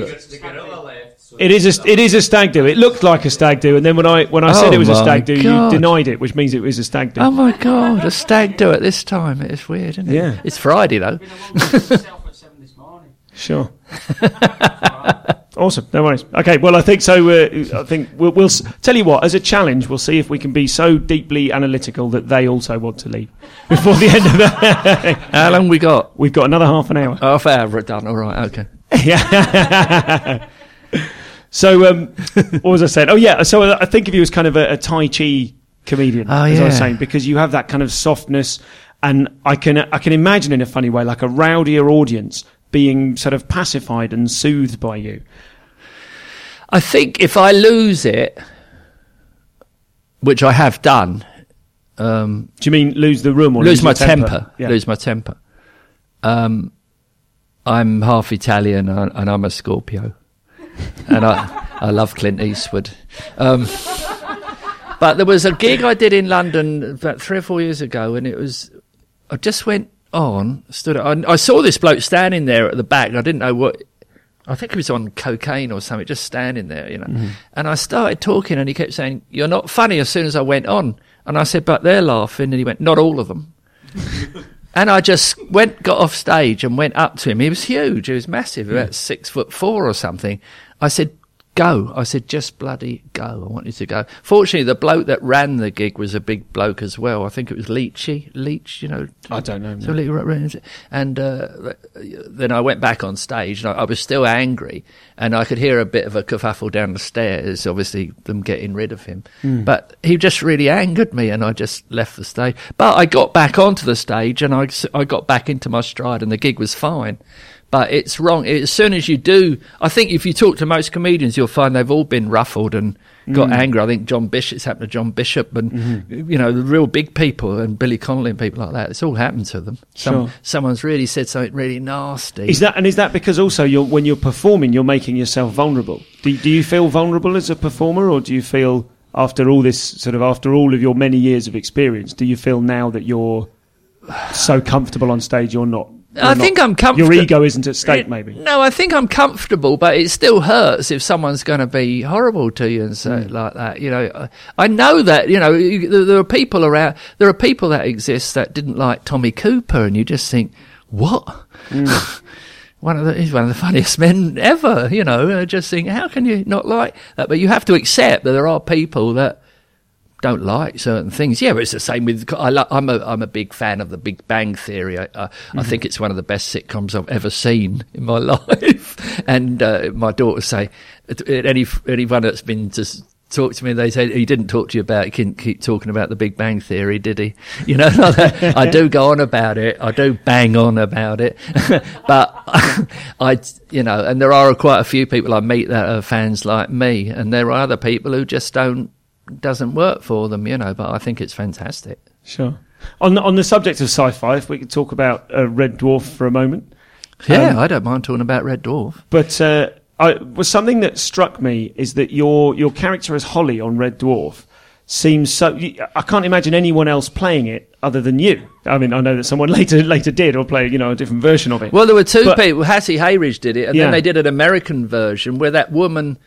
Look.
It is a it is a stag do. It looked like a stag do, and then when I when I said
Oh
it was a stag do,
God.
you denied it, which means it was a stag do.
Oh my god, a stag do at this time. It's weird, isn't it?
Yeah.
It's Friday though. <laughs>
Sure. awesome. No worries. Okay. Well, I think so. Uh, I think we'll, we'll s- tell you what. As a challenge, we'll see if we can be so deeply analytical that they also want to leave <laughs> before the end of the. <laughs>
How long we got?
We've got another half an hour.
Half hour done. All right. Okay.
Yeah. So, um, <laughs> what was I saying? Oh, yeah. So I think of you as kind of a, a Tai Chi comedian,
Oh,
as I was saying, because you have that kind of softness, and I can I can imagine in a funny way, like a rowdier audience being sort of pacified and soothed by you.
I think if I lose it, which I have done, um,
Do you mean lose the room or
lose, my
your
temper,
Yeah.
lose my temper. Um, I'm half Italian and I'm a Scorpio, and I I love Clint Eastwood. Um, but there was a gig I did in London about three or four years ago, and it was I just went on, stood. I, I saw this bloke standing there at the back. and I didn't know what. I think he was on cocaine or something, just standing there, you know.
Mm-hmm.
And I started talking, and he kept saying, "You're not funny." As soon as I went on, and I said, "But they're laughing," and he went, "Not all of them." <laughs> And I just went, got off stage and went up to him. He was huge. He was massive, about six foot four or something. I said, go. I said, just bloody go. I want you to go. Fortunately, the bloke that ran the gig was a big bloke as well. I think it was Leachy. Leach, you know.
I don't know.
So ran- and uh, then I went back on stage and I, I was still angry and I could hear a bit of a kerfuffle down the stairs, obviously them getting rid of him. But he just really angered me and I just left the stage. But I got back onto the stage and I, I got back into my stride and the gig was fine. But it's wrong. As soon as you do, I think if you talk to most comedians, you'll find they've all been ruffled and got mm. angry. I think John Bishop, it's happened to John Bishop and, mm-hmm. you know, the real big people and Billy Connolly and people like that. It's all happened to them. Some,
Sure.
Someone's really said something really nasty.
Is that and is that because also you're when you're performing, you're making yourself vulnerable? Do, do you feel vulnerable as a performer, or do you feel after all this sort of after all of your many years of experience, do you feel now that you're so comfortable on stage, you're not?
I think
not-
I'm comfortable.
Your ego isn't at stake, maybe.
No, I think I'm comfortable, but it still hurts if someone's going to be horrible to you and say hmm. like that. You know, I- know that. You know, you, there, are people around. There are people that exist that didn't like Tommy Cooper, and you just think, what? Hmm. <laughs> one of the he's one of the funniest <laughs> men ever. You know, I just think, how can you not like that? But you have to accept that there are people that don't like certain things. Yeah, it's the same with. I lo- I'm a I'm a big fan of the Big Bang Theory. I, I, I think it's one of the best sitcoms I've ever seen in my <laughs> life. and uh, my daughters say, any anyone that's been to talk to me, they say he didn't talk to you about. He couldn't keep talking about the Big Bang Theory, did he? <laughs> You know. <laughs> I do go on about it. I do bang on about it, but I, you know, and there are quite a few people I meet that are fans like me, and there are other people who just don't doesn't work for them, you know. But I think it's fantastic.
Sure. On the, on the subject of sci-fi, if we could talk about uh, Red Dwarf for a moment.
Yeah,
Um,
I don't mind talking about Red Dwarf.
But uh, I, was something that struck me is that your your character as Holly on Red Dwarf seems so. I can't imagine anyone else playing it other than you. I mean, I know that someone <laughs> later later did or play you know a different version of it.
Well, there were two
But-
people. Hattie Hayridge did it, and
Yeah.
then they did an American version where that woman,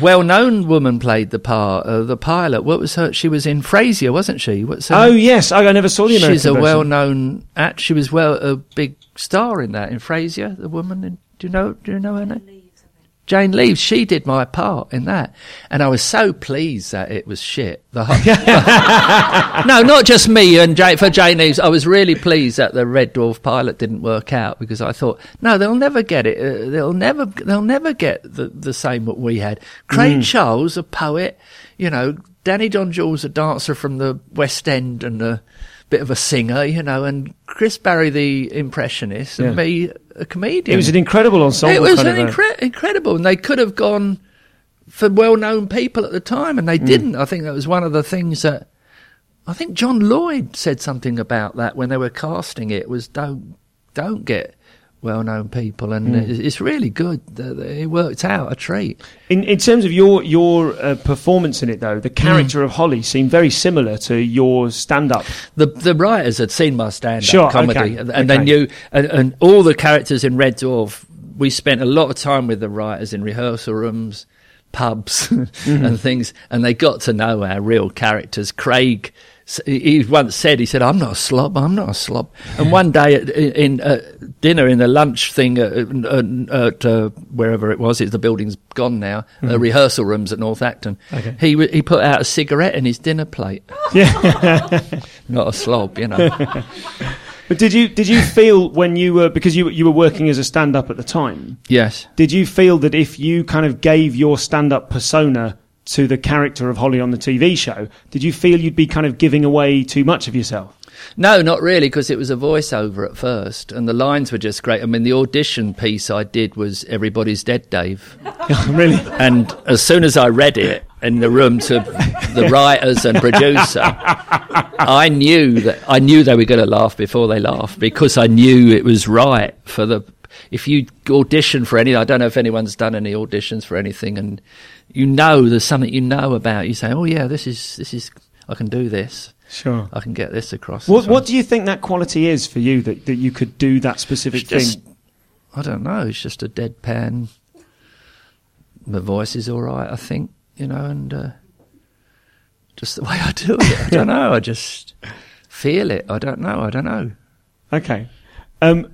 well-known woman, played the part. Uh, the pilot. What was her? She was in Frasier, wasn't she? What's her
oh yes, I, I never saw the American
She's a
version.
well-known act. She was well a big star in that in Frasier. The woman. In, do you know? Do you know her name? Jane Leeves. She did my part in that, and I was so pleased that it was shit. The whole, <laughs> no, not just me and Jane, for Jane Leeves. I was really pleased that the Red Dwarf pilot didn't work out because I thought, no, they'll never get it. Uh, they'll never, they'll never get the the same what we had. Craig Charles, a poet, you know, Danny John Jules, a dancer from the West End and a bit of a singer, you know, and Chris Barrie, the impressionist, and
Yeah.
me, a comedian.
It was an incredible ensemble.
It was an incre- incredible, and they could have gone for well-known people at the time, and they
Hmm.
didn't. I think that was one of the things that I think John Lloyd said something about that when they were casting it. Was don't don't get well-known people, and
Hmm.
it- it's really good. It worked out a treat.
In, in terms of your your uh, performance in it, though, the character
Hmm.
of Holly seemed very similar to your stand-up.
The the writers had seen my stand-up
Sure,
comedy,
okay,
and, and they knew, and, and all the characters in Red Dwarf. We spent a lot of time with the writers in rehearsal rooms, pubs,
Mm-hmm. <laughs>
and things, and they got to know our real characters. Craig, s- he once said, he said, "I'm not a slob. I'm not a slob." And one day at, in uh, dinner in the lunch thing at, at, at uh, wherever it was, it, the building's gone now. The rehearsal rooms at North Acton.
Mm-hmm. Okay.
He he put out a cigarette in his dinner plate. <laughs> <laughs> not a slob, you know. <laughs>
But did you did you feel when you were because you you were working as a stand-up at the time?
yes.
Did you feel that if you kind of gave your stand-up persona to the character of Holly on the TV show, did you feel you'd be kind of giving away too much of yourself?
No, not really, because it was a voiceover at first, and the lines were just great. I mean, the audition piece I did was "Everybody's Dead, Dave," <laughs> oh,
really?
and as soon as I read it in the room to the writers and producer, I knew that I knew they were going to laugh before they laughed because I knew it was right for the. If you audition for any, I don't know if anyone's done any auditions for anything, and you know there's something you know about. You say, "Oh yeah, this is this is I can do this.
Sure.
I can get this across."
What what do you think that quality is for you that, that you could do that specific
It's just,
thing?
I don't know. It's just a deadpan. The voice is all right, I think, you know, and uh, just the <laughs> way I do it. I don't know. I just feel it. I don't know. I don't know.
Okay. Um,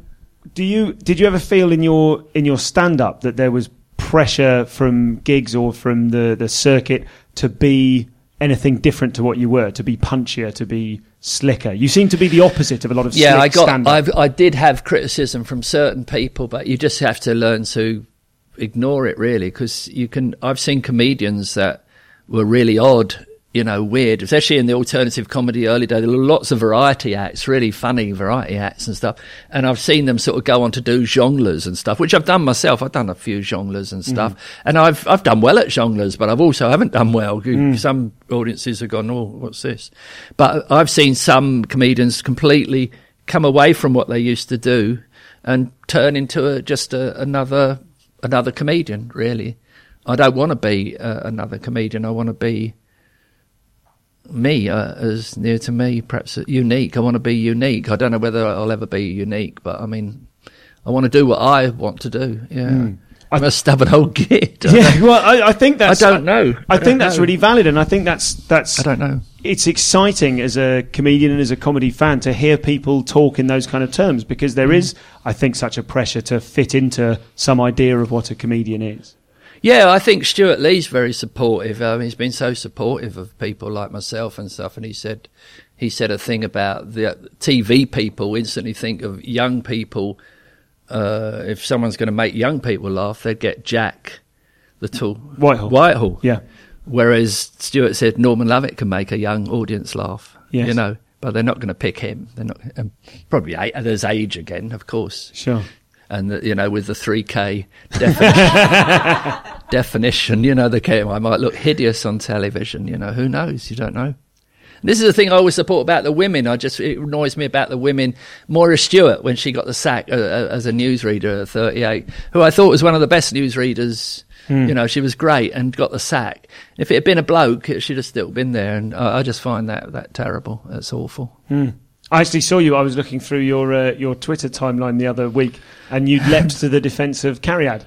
do you did you ever feel in your in your stand up that there was pressure from gigs or from the the circuit to be anything different to what you were, to be punchier, to be slicker? You seem to be the opposite of a lot of
Yeah, I got. I did have criticism from certain people, but you just have to learn to ignore it, really, because you can. I've seen comedians that were really odd you know, weird, especially in the alternative comedy early days. There were lots of variety acts, really funny variety acts and stuff. And I've seen them sort of go on to do jongleurs and stuff, which I've done myself. I've done a few jongleurs and stuff. And I've, I've done well at jongleurs, but I've also haven't done well. Some audiences have gone, oh, what's this? But I've seen some comedians completely come away from what they used to do and turn into a, just a, another, another comedian, really. I don't want to be uh, another comedian. I want to be me uh, as near to me, perhaps uh, unique. I want to be unique. I don't know whether I'll ever be unique, but I mean, I want to do what I want to do. Yeah, I'm a stubborn old git.
Yeah, <laughs> well, I, I think that's.
I don't know.
I,
I
think
don't
that's
know.
really valid, and I think that's that's.
I don't know.
It's exciting as a comedian and as a comedy fan to hear people talk in those kind of terms because there is, I think, such a pressure to fit into some idea of what a comedian is.
Yeah, I think Stewart Lee's very supportive. Um, he's been so supportive of people like myself and stuff. And he said, he said a thing about the TV people instantly think of young people. Uh, if someone's going to make young people laugh, they'd get Jack, the tall
Whitehall.
Whitehall.
Yeah.
Whereas Stewart said Norman Lovett can make a young audience laugh.
Yes.
You know, but they're not going to pick him. They're not. Um, probably there's age again, of course
Sure.
And the, you know with the 3k definition, <laughs> definition you know the K- I might look hideous on television you know who knows you don't know this is the thing I always support about the women. I just it annoys me about the women. Moira Stewart when she got the sack uh, uh, as a newsreader at 38, who I thought was one of the best newsreaders. You know, she was great and got the sack. If it had been a bloke, she'd have still been there. And I, I just find that that terrible. That's awful.
I actually saw you. I was looking through your uh, your Twitter timeline the other week, and you leapt to the defence of Cariad.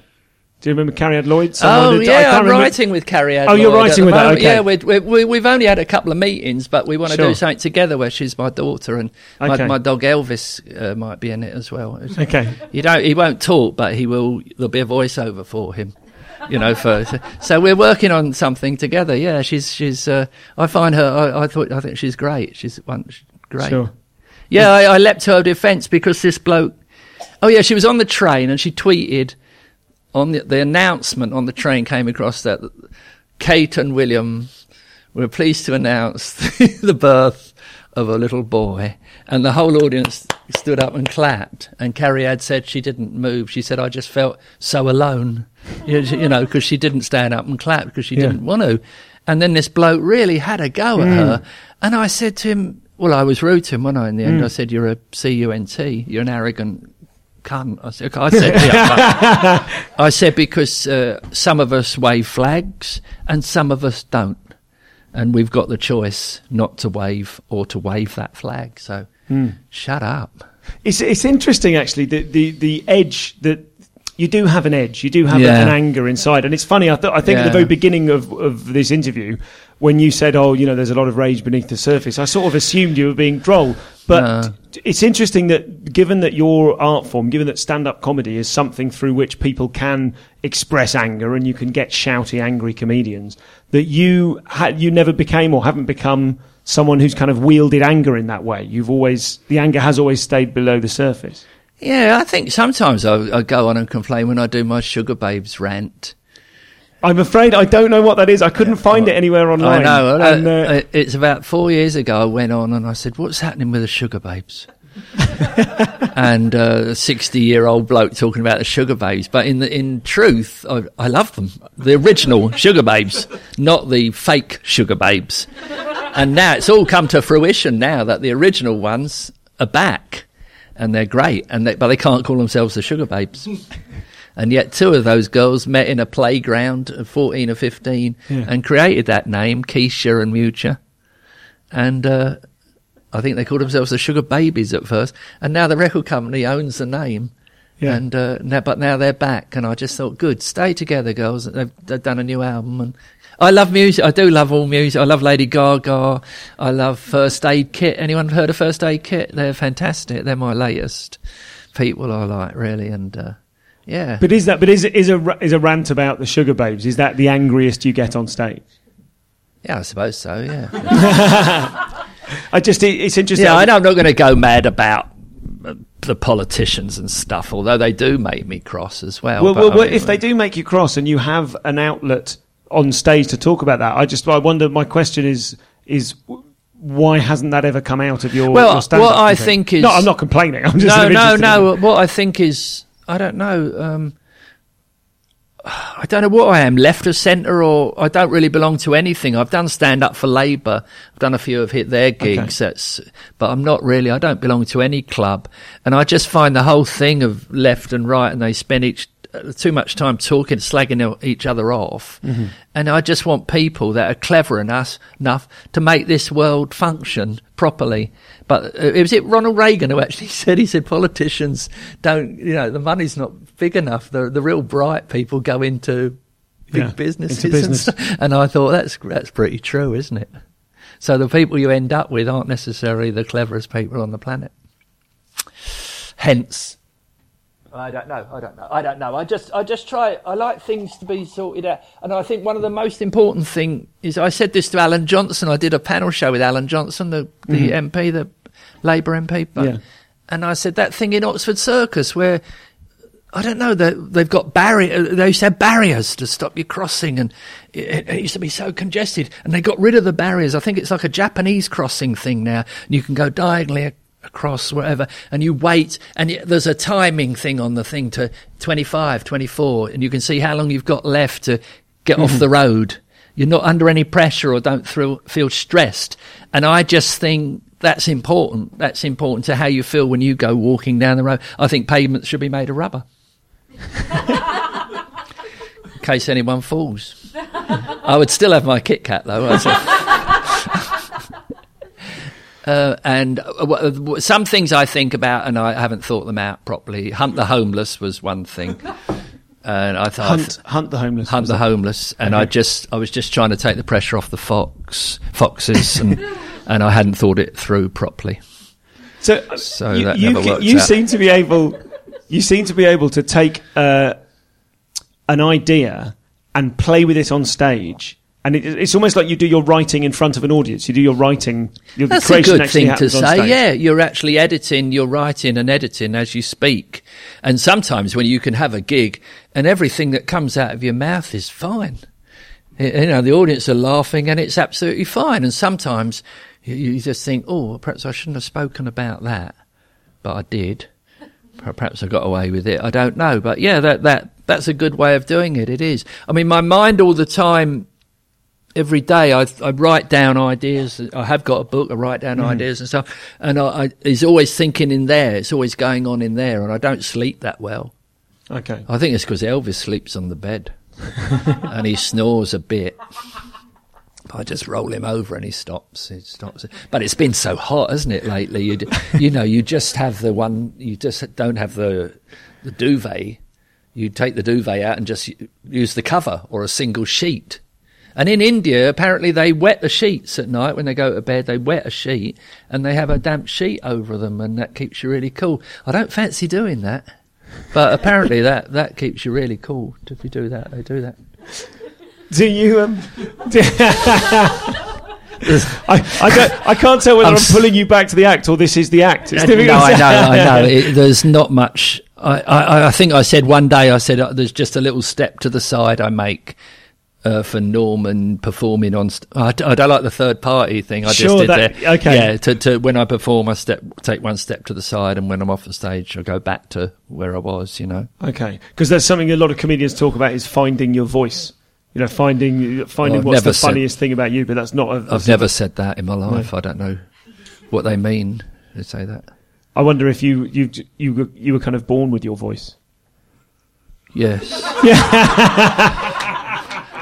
Do you remember Cariad Lloyd? Someone
Oh yeah, I'm
remember-
writing with Carrie. Ad
Oh, you're
Lloyd at
writing with her,
moment.
okay.
Yeah, we, we, we've only had a couple of meetings, but we want to
Sure.
do something together where she's my daughter and
Okay.
my, my dog Elvis uh, might be in it as well.
Okay.
You don't. He won't talk, but he will. There'll be a voiceover for him. You know, for so we're working on something together. Yeah, she's she's. Uh, I find her. I, I thought I think she's great. She's one she's great.
Sure.
Yeah, I, I leapt to her defence because this bloke. Oh yeah, she was on the train and she tweeted on the, the announcement on the train came across that Kate and William were pleased to announce <laughs> the birth of a little boy, and the whole audience stood up and clapped. And Carrie had said she didn't move. She said, "I just felt so alone," <laughs> you you know, because she didn't stand up and clap because she
Yeah.
didn't want to. And then this bloke really had a go at hmm. her, and I said to him, "Well, I was rude to him, when I? In the end, hmm. I said, "You're a cunt. You're an arrogant." Cunt. I said, I said, yeah, <laughs> but- I said because uh, some of us wave flags and some of us don't, and we've got the choice not to wave or to wave that flag. So shut up.
It's it's interesting actually the the the edge that you do have an edge. You do have
Yeah.
an anger inside, and it's funny. I, th- I think at the very beginning of of this interview, when you said, "Oh, you know, there's a lot of rage beneath the surface," I sort of assumed you were being droll. But
No.
it's interesting that given that your art form, given that stand up comedy is something through which people can express anger and you can get shouty, angry comedians, that you had you never became or haven't become someone who's kind of wielded anger in that way. You've always the anger has always stayed below the surface.
Yeah, I think sometimes I, I go on and complain when I do my Sugababes rant.
I'm afraid I don't know what that is. I couldn't find it anywhere online.
I know.
And,
uh,
uh,
it's about four years ago. I went on and I said, "What's happening with the Sugababes?" <laughs> and uh, a sixty-year-old bloke talking about the Sugababes, but in the, in truth, I, I love them. The original <laughs> Sugababes, not the fake Sugababes. And now it's all come to fruition. Now that the original ones are back, and they're great, and they, but they can't call themselves the Sugababes. <laughs> And yet, two of those girls met in a playground at 14 or 15 and created that name, Keisha and Mutya. And uh, I think they called themselves the Sugar Babies at first. And now the record company owns the name.
Yeah.
And uh, now, but now they're back, and I just thought, good, stay together, girls. They've, they've done a new album, and I love music. I do love all music. I love Lady Gaga. I love First Aid Kit. Anyone heard of First Aid Kit? They're fantastic. They're my latest people I like, really, and uh, yeah.
but is that? But is is a is a rant about the Sugababes? Is that the angriest you get on stage?
Yeah, I suppose so. Yeah, <laughs>
I just it, it's interesting.
yeah. I know I'm not going to go mad about uh, the politicians and stuff, although they do make me cross as well.
Well,
but
well,
I
well
mean,
if they do make you cross and you have an outlet on stage to talk about that. I just I wonder. My question is is why hasn't that ever come out of your
Well,
your
what I
think?
think is-
no, I'm not complaining. I'm just
no, no, no. What I think is, I don't know. Um, I don't know what I am, left of centre, or I don't really belong to anything. I've done stand up for Labour. I've done a few of hit their gigs. That's, but I'm not really. I don't belong to any club, and I just find the whole thing of left and right, and they spend each too much time talking, slagging each other off.
Mm-hmm.
And I just want people that are clever enough enough to make this world function properly. But uh, it was it Ronald Reagan who actually <laughs> said he said politicians don't you know the money's not big enough. The the real bright people go into big
Yeah,
businesses
into
and
business.
stuff. And I thought that's that's pretty true, isn't it? So the people you end up with aren't necessarily the cleverest people on the planet. Hence, I don't know. I don't know. I don't know. I just, I just try. I like things to be sorted out, and I think one of the most important thing is I said this to Alan Johnson. I did a panel show with Alan Johnson, the the mm-hmm. MP, the Labour MP, but,
Yeah.
and I said that thing in Oxford Circus where. I don't know. They, they've got barrier. Uh, they used to have barriers to stop you crossing, and it, it used to be so congested. And they got rid of the barriers. I think it's like a Japanese crossing thing now. And you can go diagonally across wherever, and you wait. And there's a timing thing on the thing to 25, 24, and you can see how long you've got left to get off the mm-hmm. road. You're not under any pressure or don't thrill, feel stressed. And I just think that's important. That's important to how you feel when you go walking down the road. I think pavements should be made of rubber. <laughs> In case anyone falls. I would still have my Kit Kat though. Uh, and uh, w- w- some things I think about, and I haven't thought them out properly. Hunt the homeless was one thing, <laughs> and I thought
hunt hunt the homeless.
hunt the homeless, and I just I was just trying to take the pressure off the fox foxes, and <laughs> and I hadn't thought it through properly.
So, uh,
So
you,
that
you,
never worked
you
out.
seem to be able, you seem to be able to take uh, an idea and play with it on stage. And it, it's almost like you do your writing in front of an audience. You do your writing. Your
That's a good thing to say. Yeah, you're actually editing, you're writing and editing as you speak. And sometimes when you can have a gig and everything that comes out of your mouth is fine. You know, the audience are laughing and it's absolutely fine. And sometimes you, you just think, oh, perhaps I shouldn't have spoken about that, but I did. Perhaps I got away with it. I don't know. But yeah, that, that, that's a good way of doing it. It is. I mean, my mind all the time every day I, I write down ideas. I have got a book. I write down mm. ideas and stuff, and I, I, it's always thinking in there. It's always going on in there, and I don't sleep that well.
Okay.
I think it's because Elvis sleeps on the bed, <laughs> and he snores a bit. I just roll him over and he stops. He stops. But it's been so hot, hasn't it, lately? You, you know, you just have the one. You just don't have the the duvet. You take the duvet out and just use the cover or a single sheet. And in India, apparently they wet the sheets at night when they go to bed. They wet a sheet and they have a damp sheet over them, and that keeps you really cool. I don't fancy doing that, but apparently that that keeps you really cool. If you do that, they do that.
Do you? Um, do- <laughs> I, I, don't, I can't tell whether I'm,
I'm
pulling you back to the act or this is the act. It's
Uh,
difficult
no, I know, I know. <laughs> It, there's not much. I, I, I think I said one day. I said uh, there's just a little step to the side I make uh, for Norman performing on. St- I, I don't like the third party thing. I
Sure,
just did
that-
there.
okay.
Yeah. To, to when I perform, I step take one step to the side, and when I'm off the stage, I go back to where I was. You know.
Okay, because there's something a lot of comedians talk about is finding your voice. You know, finding finding
I've
what's the
said-
funniest thing about you, but that's not. A,
I've never
a-
said that in my life. I don't know what they mean. to say that.
I wonder if you you you were- you were kind of born with your voice.
Yes. <laughs> <laughs>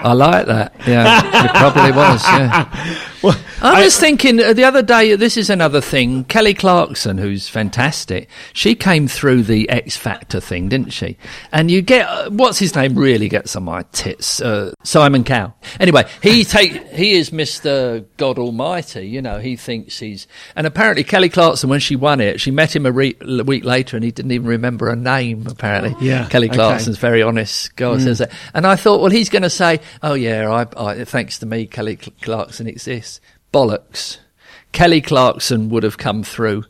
I like that. Yeah, it probably was. Yeah. <laughs>
Well,
I was thinking uh, the other day. This is another thing. Kelly Clarkson, who's fantastic, she came through the X Factor thing, didn't she? And you get uh, what's his name really gets on my tits. Uh, Simon Cowell. Anyway, he take he is Mister God Almighty. You know, he thinks he's. And apparently, Kelly Clarkson, when she won it, she met him a, re- week later, and he didn't even remember her name. Apparently,
Yeah,
Kelly
okay.
Clarkson's very honest. God says that. And I thought, well, he's going to say, oh, yeah, I, I, thanks to me, Kelly Clarkson exists. Bollocks. Kelly Clarkson would have come through.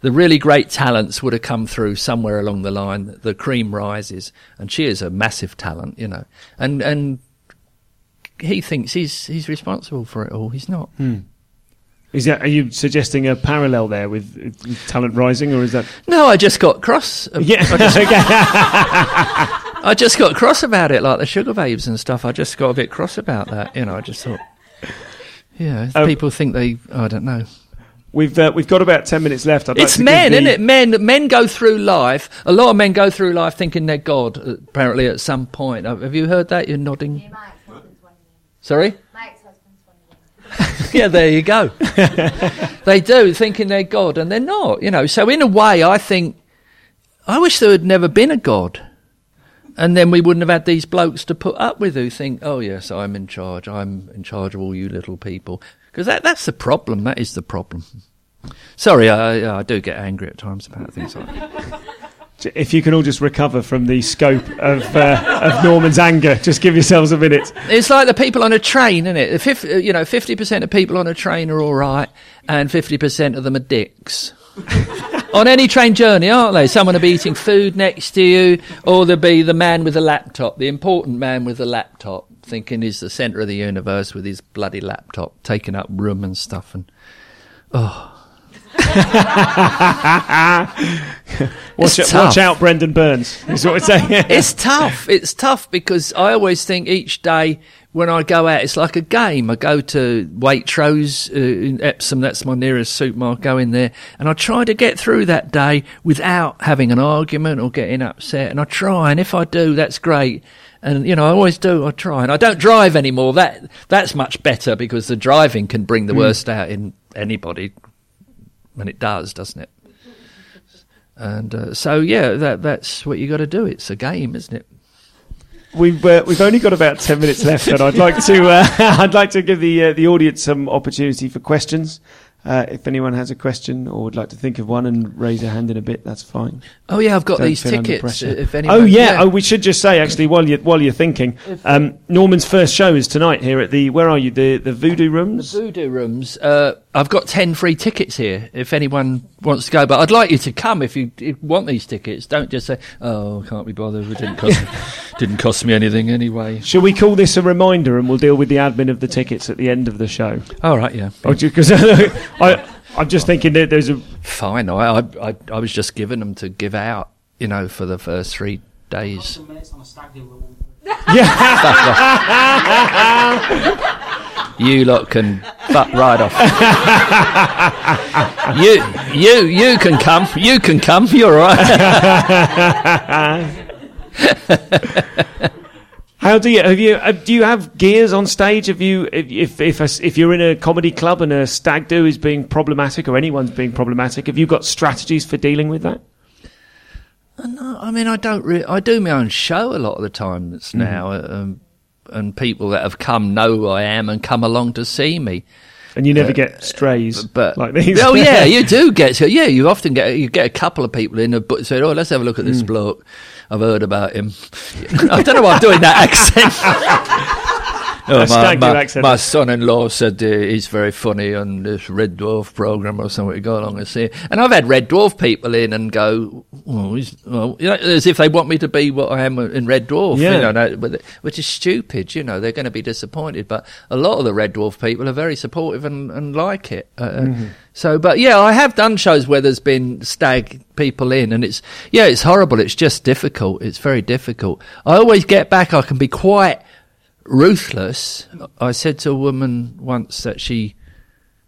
The really great talents would have come through somewhere along the line. The cream rises. And she is a massive talent, you know. And, and he thinks he's he's responsible for it all. He's not. Hmm.
Is that are you suggesting a parallel there with, with talent rising, or is that?
No, I just got cross.
Yeah, <laughs>
I just got cross about it, like the Sugababes and stuff. I just got a bit cross about that. You know, I just thought, yeah,
Oh.
people think they. I don't know.
we've uh, we've got about ten minutes left. I'd
It's
to
men,
the-
isn't it? Men, men go through life. A lot of men go through life thinking they're God. uh, Apparently, at some point, Uh, have you heard that? You're nodding. Sorry. <laughs> <laughs> yeah, there you go. <laughs> they do thinking they're God, and they're not. You know. So in a way, I think I wish there had never been a God, and then we wouldn't have had these blokes to put up with who think, "Oh yes, I'm in charge. I'm in charge of all you little people." Because that, that's the problem. That is the problem. Sorry, I, I do get angry at times about things like that. <laughs>
If you can all just recover from the scope of uh, of Norman's anger, just give yourselves a minute.
It's like the people on a train, isn't it? Fif- you know, fifty percent of people on a train are all right, and fifty percent of them are dicks. <laughs> on any train journey, aren't they? Someone will be eating food next to you, or there'll be the man with the laptop, the important man with the laptop, thinking he's the centre of the universe with his bloody laptop, taking up room and stuff. And oh. <laughs>
Watch,
It's
out, watch out, Brendan Burns. Is what we're saying.
it's tough. It's tough because I always think each day when I go out, it's like a game. I go to Waitrose uh, in Epsom, that's my nearest supermarket. Go in there, and I try to get through that day without having an argument or getting upset. And I try, and if I do, that's great. And you know, I always do. I try, and I don't drive anymore. That that's much better because the driving can bring the worst out in anybody, and it does, doesn't it? And uh, so, yeah, that that's what you got to do. It's a game, isn't it?
We've uh, we've only got about ten minutes left, and I'd like to uh, <laughs> I'd like to give the uh, the audience some opportunity for questions. Uh, if anyone has a question or would like to think of one and raise a hand in a bit, that's fine.
Oh yeah, I've got
Don't
these tickets. If anyone,
oh yeah. oh we should just say actually while you while you're thinking, um, Norman's first show is tonight here at the where are you the the Voodoo Rooms.
The Voodoo Rooms. Uh, I've got ten free tickets here. If anyone wants to go, but I'd like you to come if you, if you want these tickets. Don't just say, "Oh, can't be bothered. It didn't cost me, <laughs> didn't cost me anything anyway."
Shall we call this a reminder and we'll deal with the admin of the tickets at the end of the show?
All right, yeah,
Because <laughs> I I'm just thinking that there's a
fine. I, I I I was just giving them to give out, you know, for the first three days. <laughs> You lot can fuck right off. <laughs> you, you, you can come. You can come. You're all right. <laughs>
How do you have you uh, do you have gears on stage? Have you if if if, a if you're in a comedy club and a stag do is being problematic or anyone's being problematic, have you got strategies for dealing with that?
Uh, no, I mean, I don't. Re- I do my own show a lot of the time. It's mm-hmm. now, uh, um, and people that have come know who I am and come along to see me.
And you never uh, get strays
But
like these.
oh yeah, <laughs> you do get. So yeah, you often get you get a couple of people in but say, "Oh, let's have a look at this mm. bloke. I've heard about him." I don't know why I'm doing that <laughs> accent. <laughs> Oh, my, my,
accent.
my son-in-law said uh, he's very funny on this Red Dwarf program or something. Go along and see. And I've had Red Dwarf people in and go, oh, well, you know, as if they want me to be what I am in Red Dwarf.
Yeah.
You know, which is stupid. You know, they're going to be disappointed. But a lot of the Red Dwarf people are very supportive and, and like it. Uh,
Mm-hmm.
So, but yeah, I have done shows where there's been stag people in, and it's yeah, it's horrible. It's just difficult. It's very difficult. I always get back. I can be quite ruthless. I said to a woman once that she.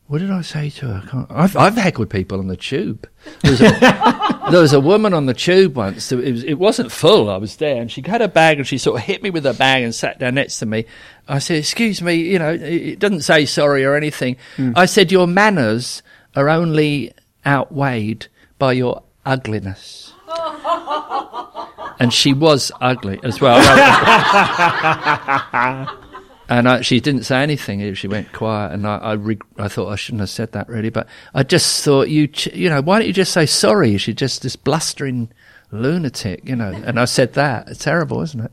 What did I say to her? I can't, I've, heckled people on the tube. There was, a, <laughs> there was a woman on the tube once. It, was, it wasn't full. I was there, and she had a bag, and she sort of hit me with her bag and sat down next to me. I said, "Excuse me, you know, it, it doesn't say sorry or anything." Hmm. I said, "Your manners are only outweighed by your ugliness." And she was ugly as well. <laughs> and I, she didn't say anything. She went quiet, and I, I, reg- I thought I shouldn't have said that really. But I just thought you, ch- you know, why don't you just say sorry? She's just this blustering lunatic, you know. And I said that. It's terrible, isn't it?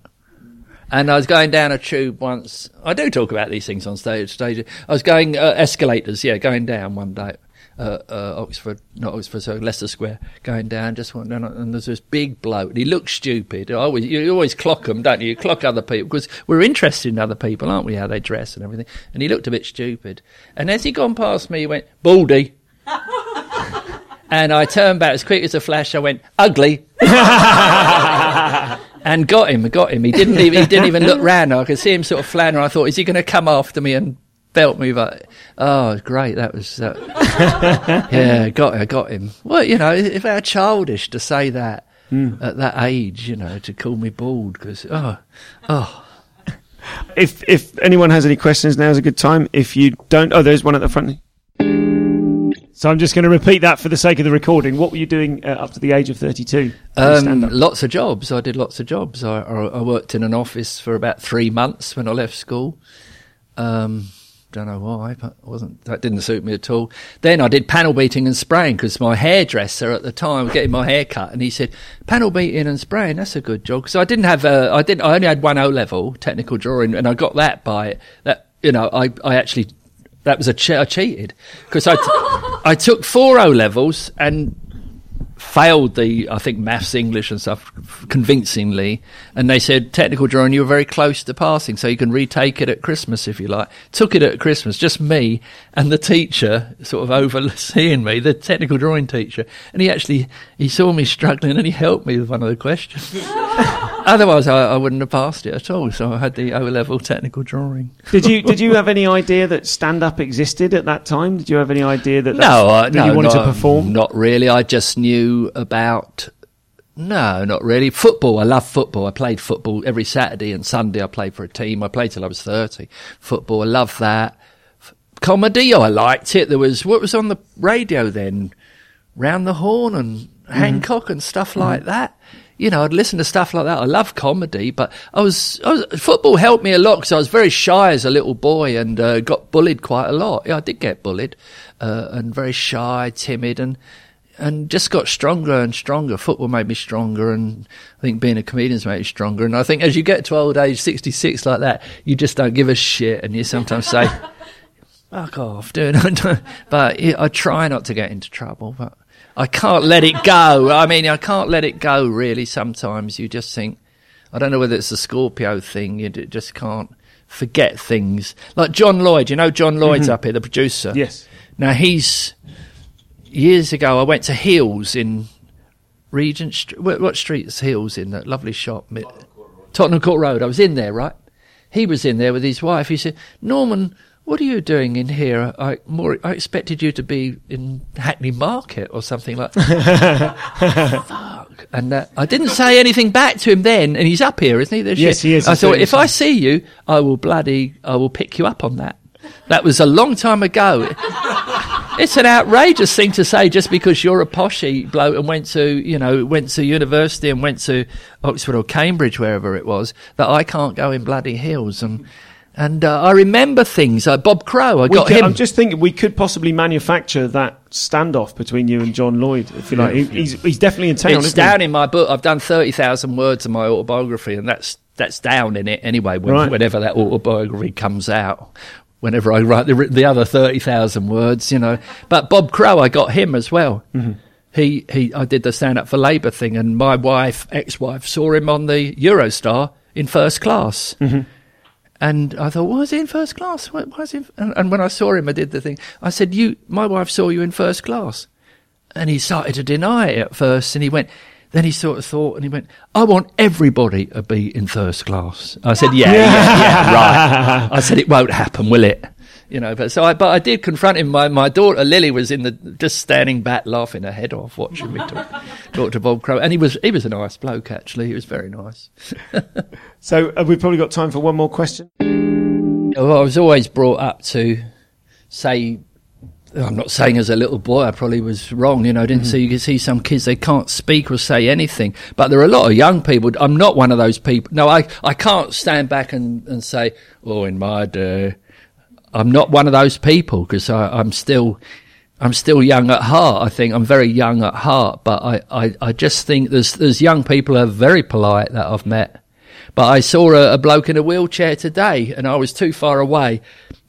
And I was going down a tube once. I do talk about these things on stage. stage. I was going uh, escalators, yeah, going down one day. Uh, uh, Oxford, not Oxford, so Leicester Square, going down, just went down, and there's this big bloke, and he looked stupid. I always, you always clock them, don't you? You clock other people, because we're interested in other people, aren't we, how they dress and everything. And he looked a bit stupid. And as he gone past me, he went, Baldy. <laughs> and I turned back as quick as a flash, I went, ugly. <laughs> and got him, got him. He didn't even, he didn't even look round. I could see him sort of flounder. I thought, is he going to come after me and belt me? But oh, great, that was uh, <laughs> yeah, got I got him. Well, you know, if how childish to say that at that age, you know, to call me bald because oh, oh.
If if anyone has any questions, now is a good time. If you don't, oh, there's one at the front. So I'm just going to repeat that for the sake of the recording. What were you doing uh, up to the age of 32?
Um, lots of jobs. I did lots of jobs. I, I, I worked in an office for about three months when I left school. Um, don't know why, but it wasn't that didn't suit me at all. Then I did panel beating and spraying because my hairdresser at the time was getting my hair cut, and he said panel beating and spraying. That's a good job because I didn't have a, I didn't. I only had one O level technical drawing, and I got that by. That you know, I I actually that was a che- I cheated because I t- I took four O levels and failed the I think maths, English, and stuff convincingly, and they said technical drawing you were very close to passing, so you can retake it at Christmas if you like. Took it at Christmas, just me and the teacher sort of overseeing me, the technical drawing teacher, and he actually he saw me struggling and he helped me with one of the questions. <laughs> Otherwise, I, I wouldn't have passed it at all. So I had the O level technical drawing.
Did you <laughs> did you have any idea that stand up existed at that time? Did you have any idea that
No, I,
that
no,
you wanted
not,
to perform?
Not really. I just knew about. No, not really. Football. I love football. I played football every Saturday and Sunday. I played for a team. I played till I was thirty. Football. I love that. Comedy. Oh, I liked it. There was what was on the radio then. Round the Horne and
Mm-hmm.
Hancock and stuff like that. You know, I'd listen to stuff like that. I love comedy, but I was, I was football helped me a lot because I was very shy as a little boy and uh, got bullied quite a lot. Yeah, I did get bullied uh, and very shy, timid, and and just got stronger and stronger. Football made me stronger, and I think being a comedian's made me stronger. And I think as you get to old age, sixty six like that, you just don't give a shit, and you sometimes say. <laughs> Fuck off, dude. <laughs> but yeah, I try not to get into trouble, but I can't let it go. I mean, I can't let it go, really. Sometimes you just think, I don't know whether it's a Scorpio thing, you just can't forget things. Like John Lloyd, you know, John Lloyd's mm-hmm. up here, the producer.
Yes.
Now, he's, years ago, I went to Heal's in Regent Street. What, what street is Heal's in? That lovely shop. Mi- Tottenham Court Road. I was in there, right? He was in there with his wife. He said, Norman, what are you doing in here? I more I expected you to be in Hackney Market or something like. <laughs> Fuck. And uh, I didn't say anything back to him then, and he's up here, isn't he? This
Yes,
year?
he is.
I thought if I see you, I will bloody, I will pick you up on that. That was a long time ago. It's an outrageous thing to say just because you're a poshy bloke and went to, you know, went to university and went to Oxford or Cambridge, wherever it was, that I can't go in bloody Heal's. And, and uh, I remember things like Bob Crow. I
We
got
could-
him.
I'm just thinking we could possibly manufacture that standoff between you and John Lloyd, if you like. He- He's, he's definitely in town.
it's
isn't he?
down in my book. I've done 30,000 words of my autobiography, and that's, that's down in it anyway, when,
Right.
whenever that autobiography comes out. Whenever I write the, the other 30,000 words, you know. But Bob Crow, I got him as well.
Mm-hmm.
He, he, I did the stand up for Labour thing, and my wife, ex wife, saw him on the Eurostar in first class.
Mm-hmm.
And I thought, why is he in first class? Why, why is he? And, and when I saw him, I did the thing. I said, "You, my wife saw you in first class," and he started to deny it at first. And he went, then he sort of thought, and he went, "I want everybody to be in first class." I said, "Yeah, yeah, yeah, <laughs> right." I said, "It won't happen, will it?" You know, but so I, but I did confront him. My, my daughter Lily was in the just standing back, laughing her head off, watching me talk, <laughs> talk to Bob Crow, and he was he was a nice bloke actually. He was very nice. <laughs>
So uh, we've probably got time for one more question.
Well, I was always brought up to say, I'm not saying as a little boy, I probably was wrong. You know, I didn't see, you can see some kids, they can't speak or say anything. But there are a lot of young people. I'm not one of those people. No, I, I can't stand back and, and say, oh, in my day, I'm not one of those people because I'm still, I'm still young at heart. I think I'm very young at heart, but I, I, I just think there's, there's young people are very polite that I've met. But I saw a, a bloke in a wheelchair today and I was too far away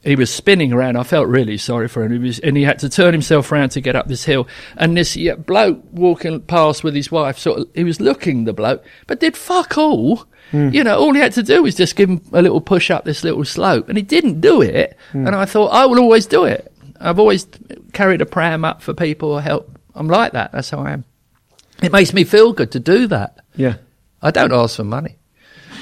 he was spinning around. I felt really sorry for him. He was, and he had to turn himself around to get up this hill. And this yeah, bloke walking past with his wife, sort of, he was looking the bloke, but did fuck all. Hmm. You know, all he had to do was just give him a little push up this little slope, and he didn't do it. Hmm. And I thought, I will always do it. I've always carried a pram up for people or help. I'm like that. That's how I am. It makes me feel good to do that.
Yeah.
I don't ask for money.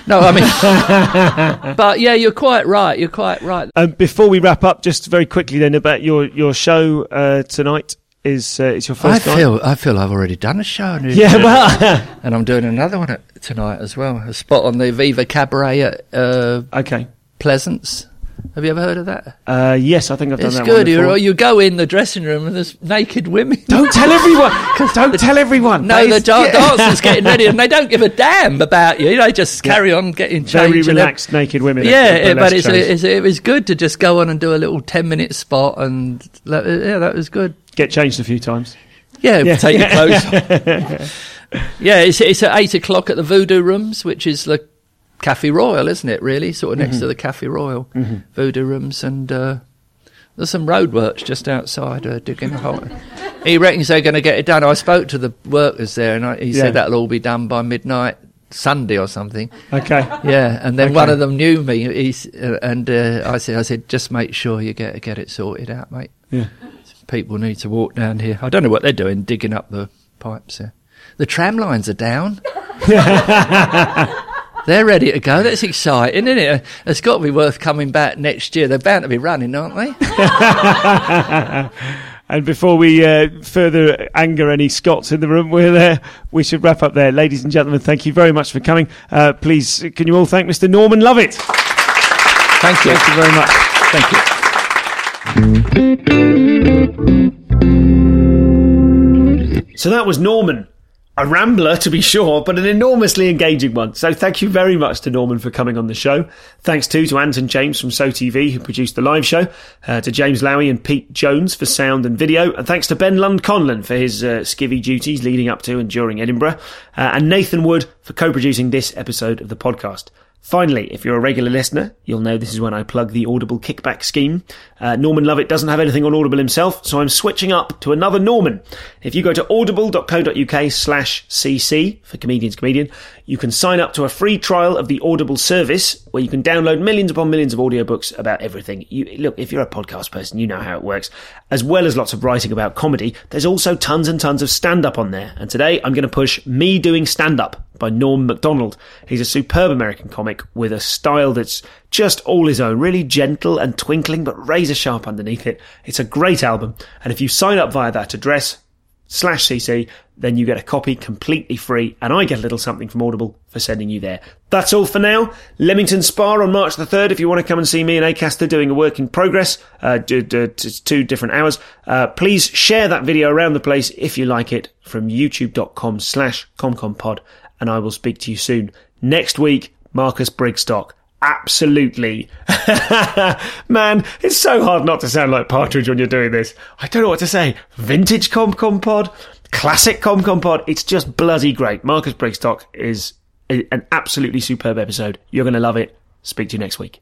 No, I mean, <laughs> but yeah, you're quite right. You're quite right.
Um, before we wrap up, just very quickly then about your your show uh, tonight is uh, it's your
I
first night.
feel I feel I've already done a show.
Yeah, well, <laughs>
and I'm doing another one tonight as well. A spot on the Viva Cabaret at uh,
okay.
Pleasance. Have you ever heard of that?
Uh, yes, I think I've done
It's
that
good.
one before.
You, you go in the dressing room and there's naked women.
Don't tell everyone. Don't <laughs> tell everyone.
No,
That
the
is-
da- dancers getting ready and they don't give a damn about you. They just carry on getting changed.
very
and
relaxed naked women.
Yeah, it, but it's, it's, it was good to just go on and do a little 10 minute spot and that- yeah, that was good.
get changed a few times.
Yeah,
Yeah.
take your <laughs> clothes off. yeah, it's, it's at 8 o'clock at the Voodoo Rooms, which is the Cafe Royal, isn't it, really? Sort of
Mm-hmm.
next to the Cafe Royal. Voodoo Rooms and uh, there's some roadworks just outside uh, digging a hole. He reckons they're going to get it done. I spoke to the workers there and I, he
Yeah.
said that'll all be done by midnight Sunday or something.
Okay.
Yeah, and then
Okay.
one of them knew me. He's, uh, and uh, I said, I said, just make sure you get get it sorted out, mate.
Yeah.
People need to walk down here. I don't know what they're doing, digging up the pipes here. The tram lines are down. <laughs> <laughs> they're ready to go. That's exciting, isn't it? It's got to be worth coming back next year. They're bound to be running, aren't they? <laughs>
And before we uh, further anger any Scots in the room, we're there. We should wrap up there, ladies and gentlemen. Thank you very much for coming. Uh, please, can you all thank Mr. Norman Lovett?
Thank you.
Thank you very much.
Thank you.
So that was Norman. A rambler, to be <laughs> sure, but an enormously engaging one. So thank you very much to Norman for coming on the show. Thanks too to Anton James from SoTV who produced the live show, uh, to James Lowy and Pete Jones for sound and video, and thanks to Ben Lund Conlon for his uh, skivvy duties leading up to and during Edinburgh, uh, and Nathan Wood for co-producing this episode of the podcast. Finally, if you're a regular listener, you'll know this is when I plug the Audible kickback scheme. Uh, Norman Lovett doesn't have anything on Audible himself, so I'm switching up to another Norman. If you go to audible.co.uk slash cc for Comedians Comedian, you can sign up to a free trial of the Audible service where you can download millions upon millions of audiobooks about everything. You, look, if you're a podcast person, you know how it works. As well as lots of writing about comedy, there's also tons and tons of stand-up on there. And today I'm going to push Me Doing Stand-Up by Norm Macdonald. He's a superb American comic with a style that's just all his own, really gentle and twinkling, but razor sharp underneath it. It's a great album. And if you sign up via that address, slash CC, then you get a copy completely free, and I get a little something from Audible for sending you there. That's all for now. Leamington Spa on March the 3rd, if you want to come and see me and Acaster doing a work in progress, uh, two different hours. Uh, please share that video around the place if you like it from youtube.com slash comcompod, and I will speak to you soon. Next week, Marcus Brigstocke. Absolutely. <laughs> Man, it's so hard not to sound like Partridge when you're doing this. I don't know what to say. Vintage ComCom pod? Classic ComCom pod? It's just bloody great. Marcus Brigstocke is an absolutely superb episode. You're going to love it. Speak to you next week.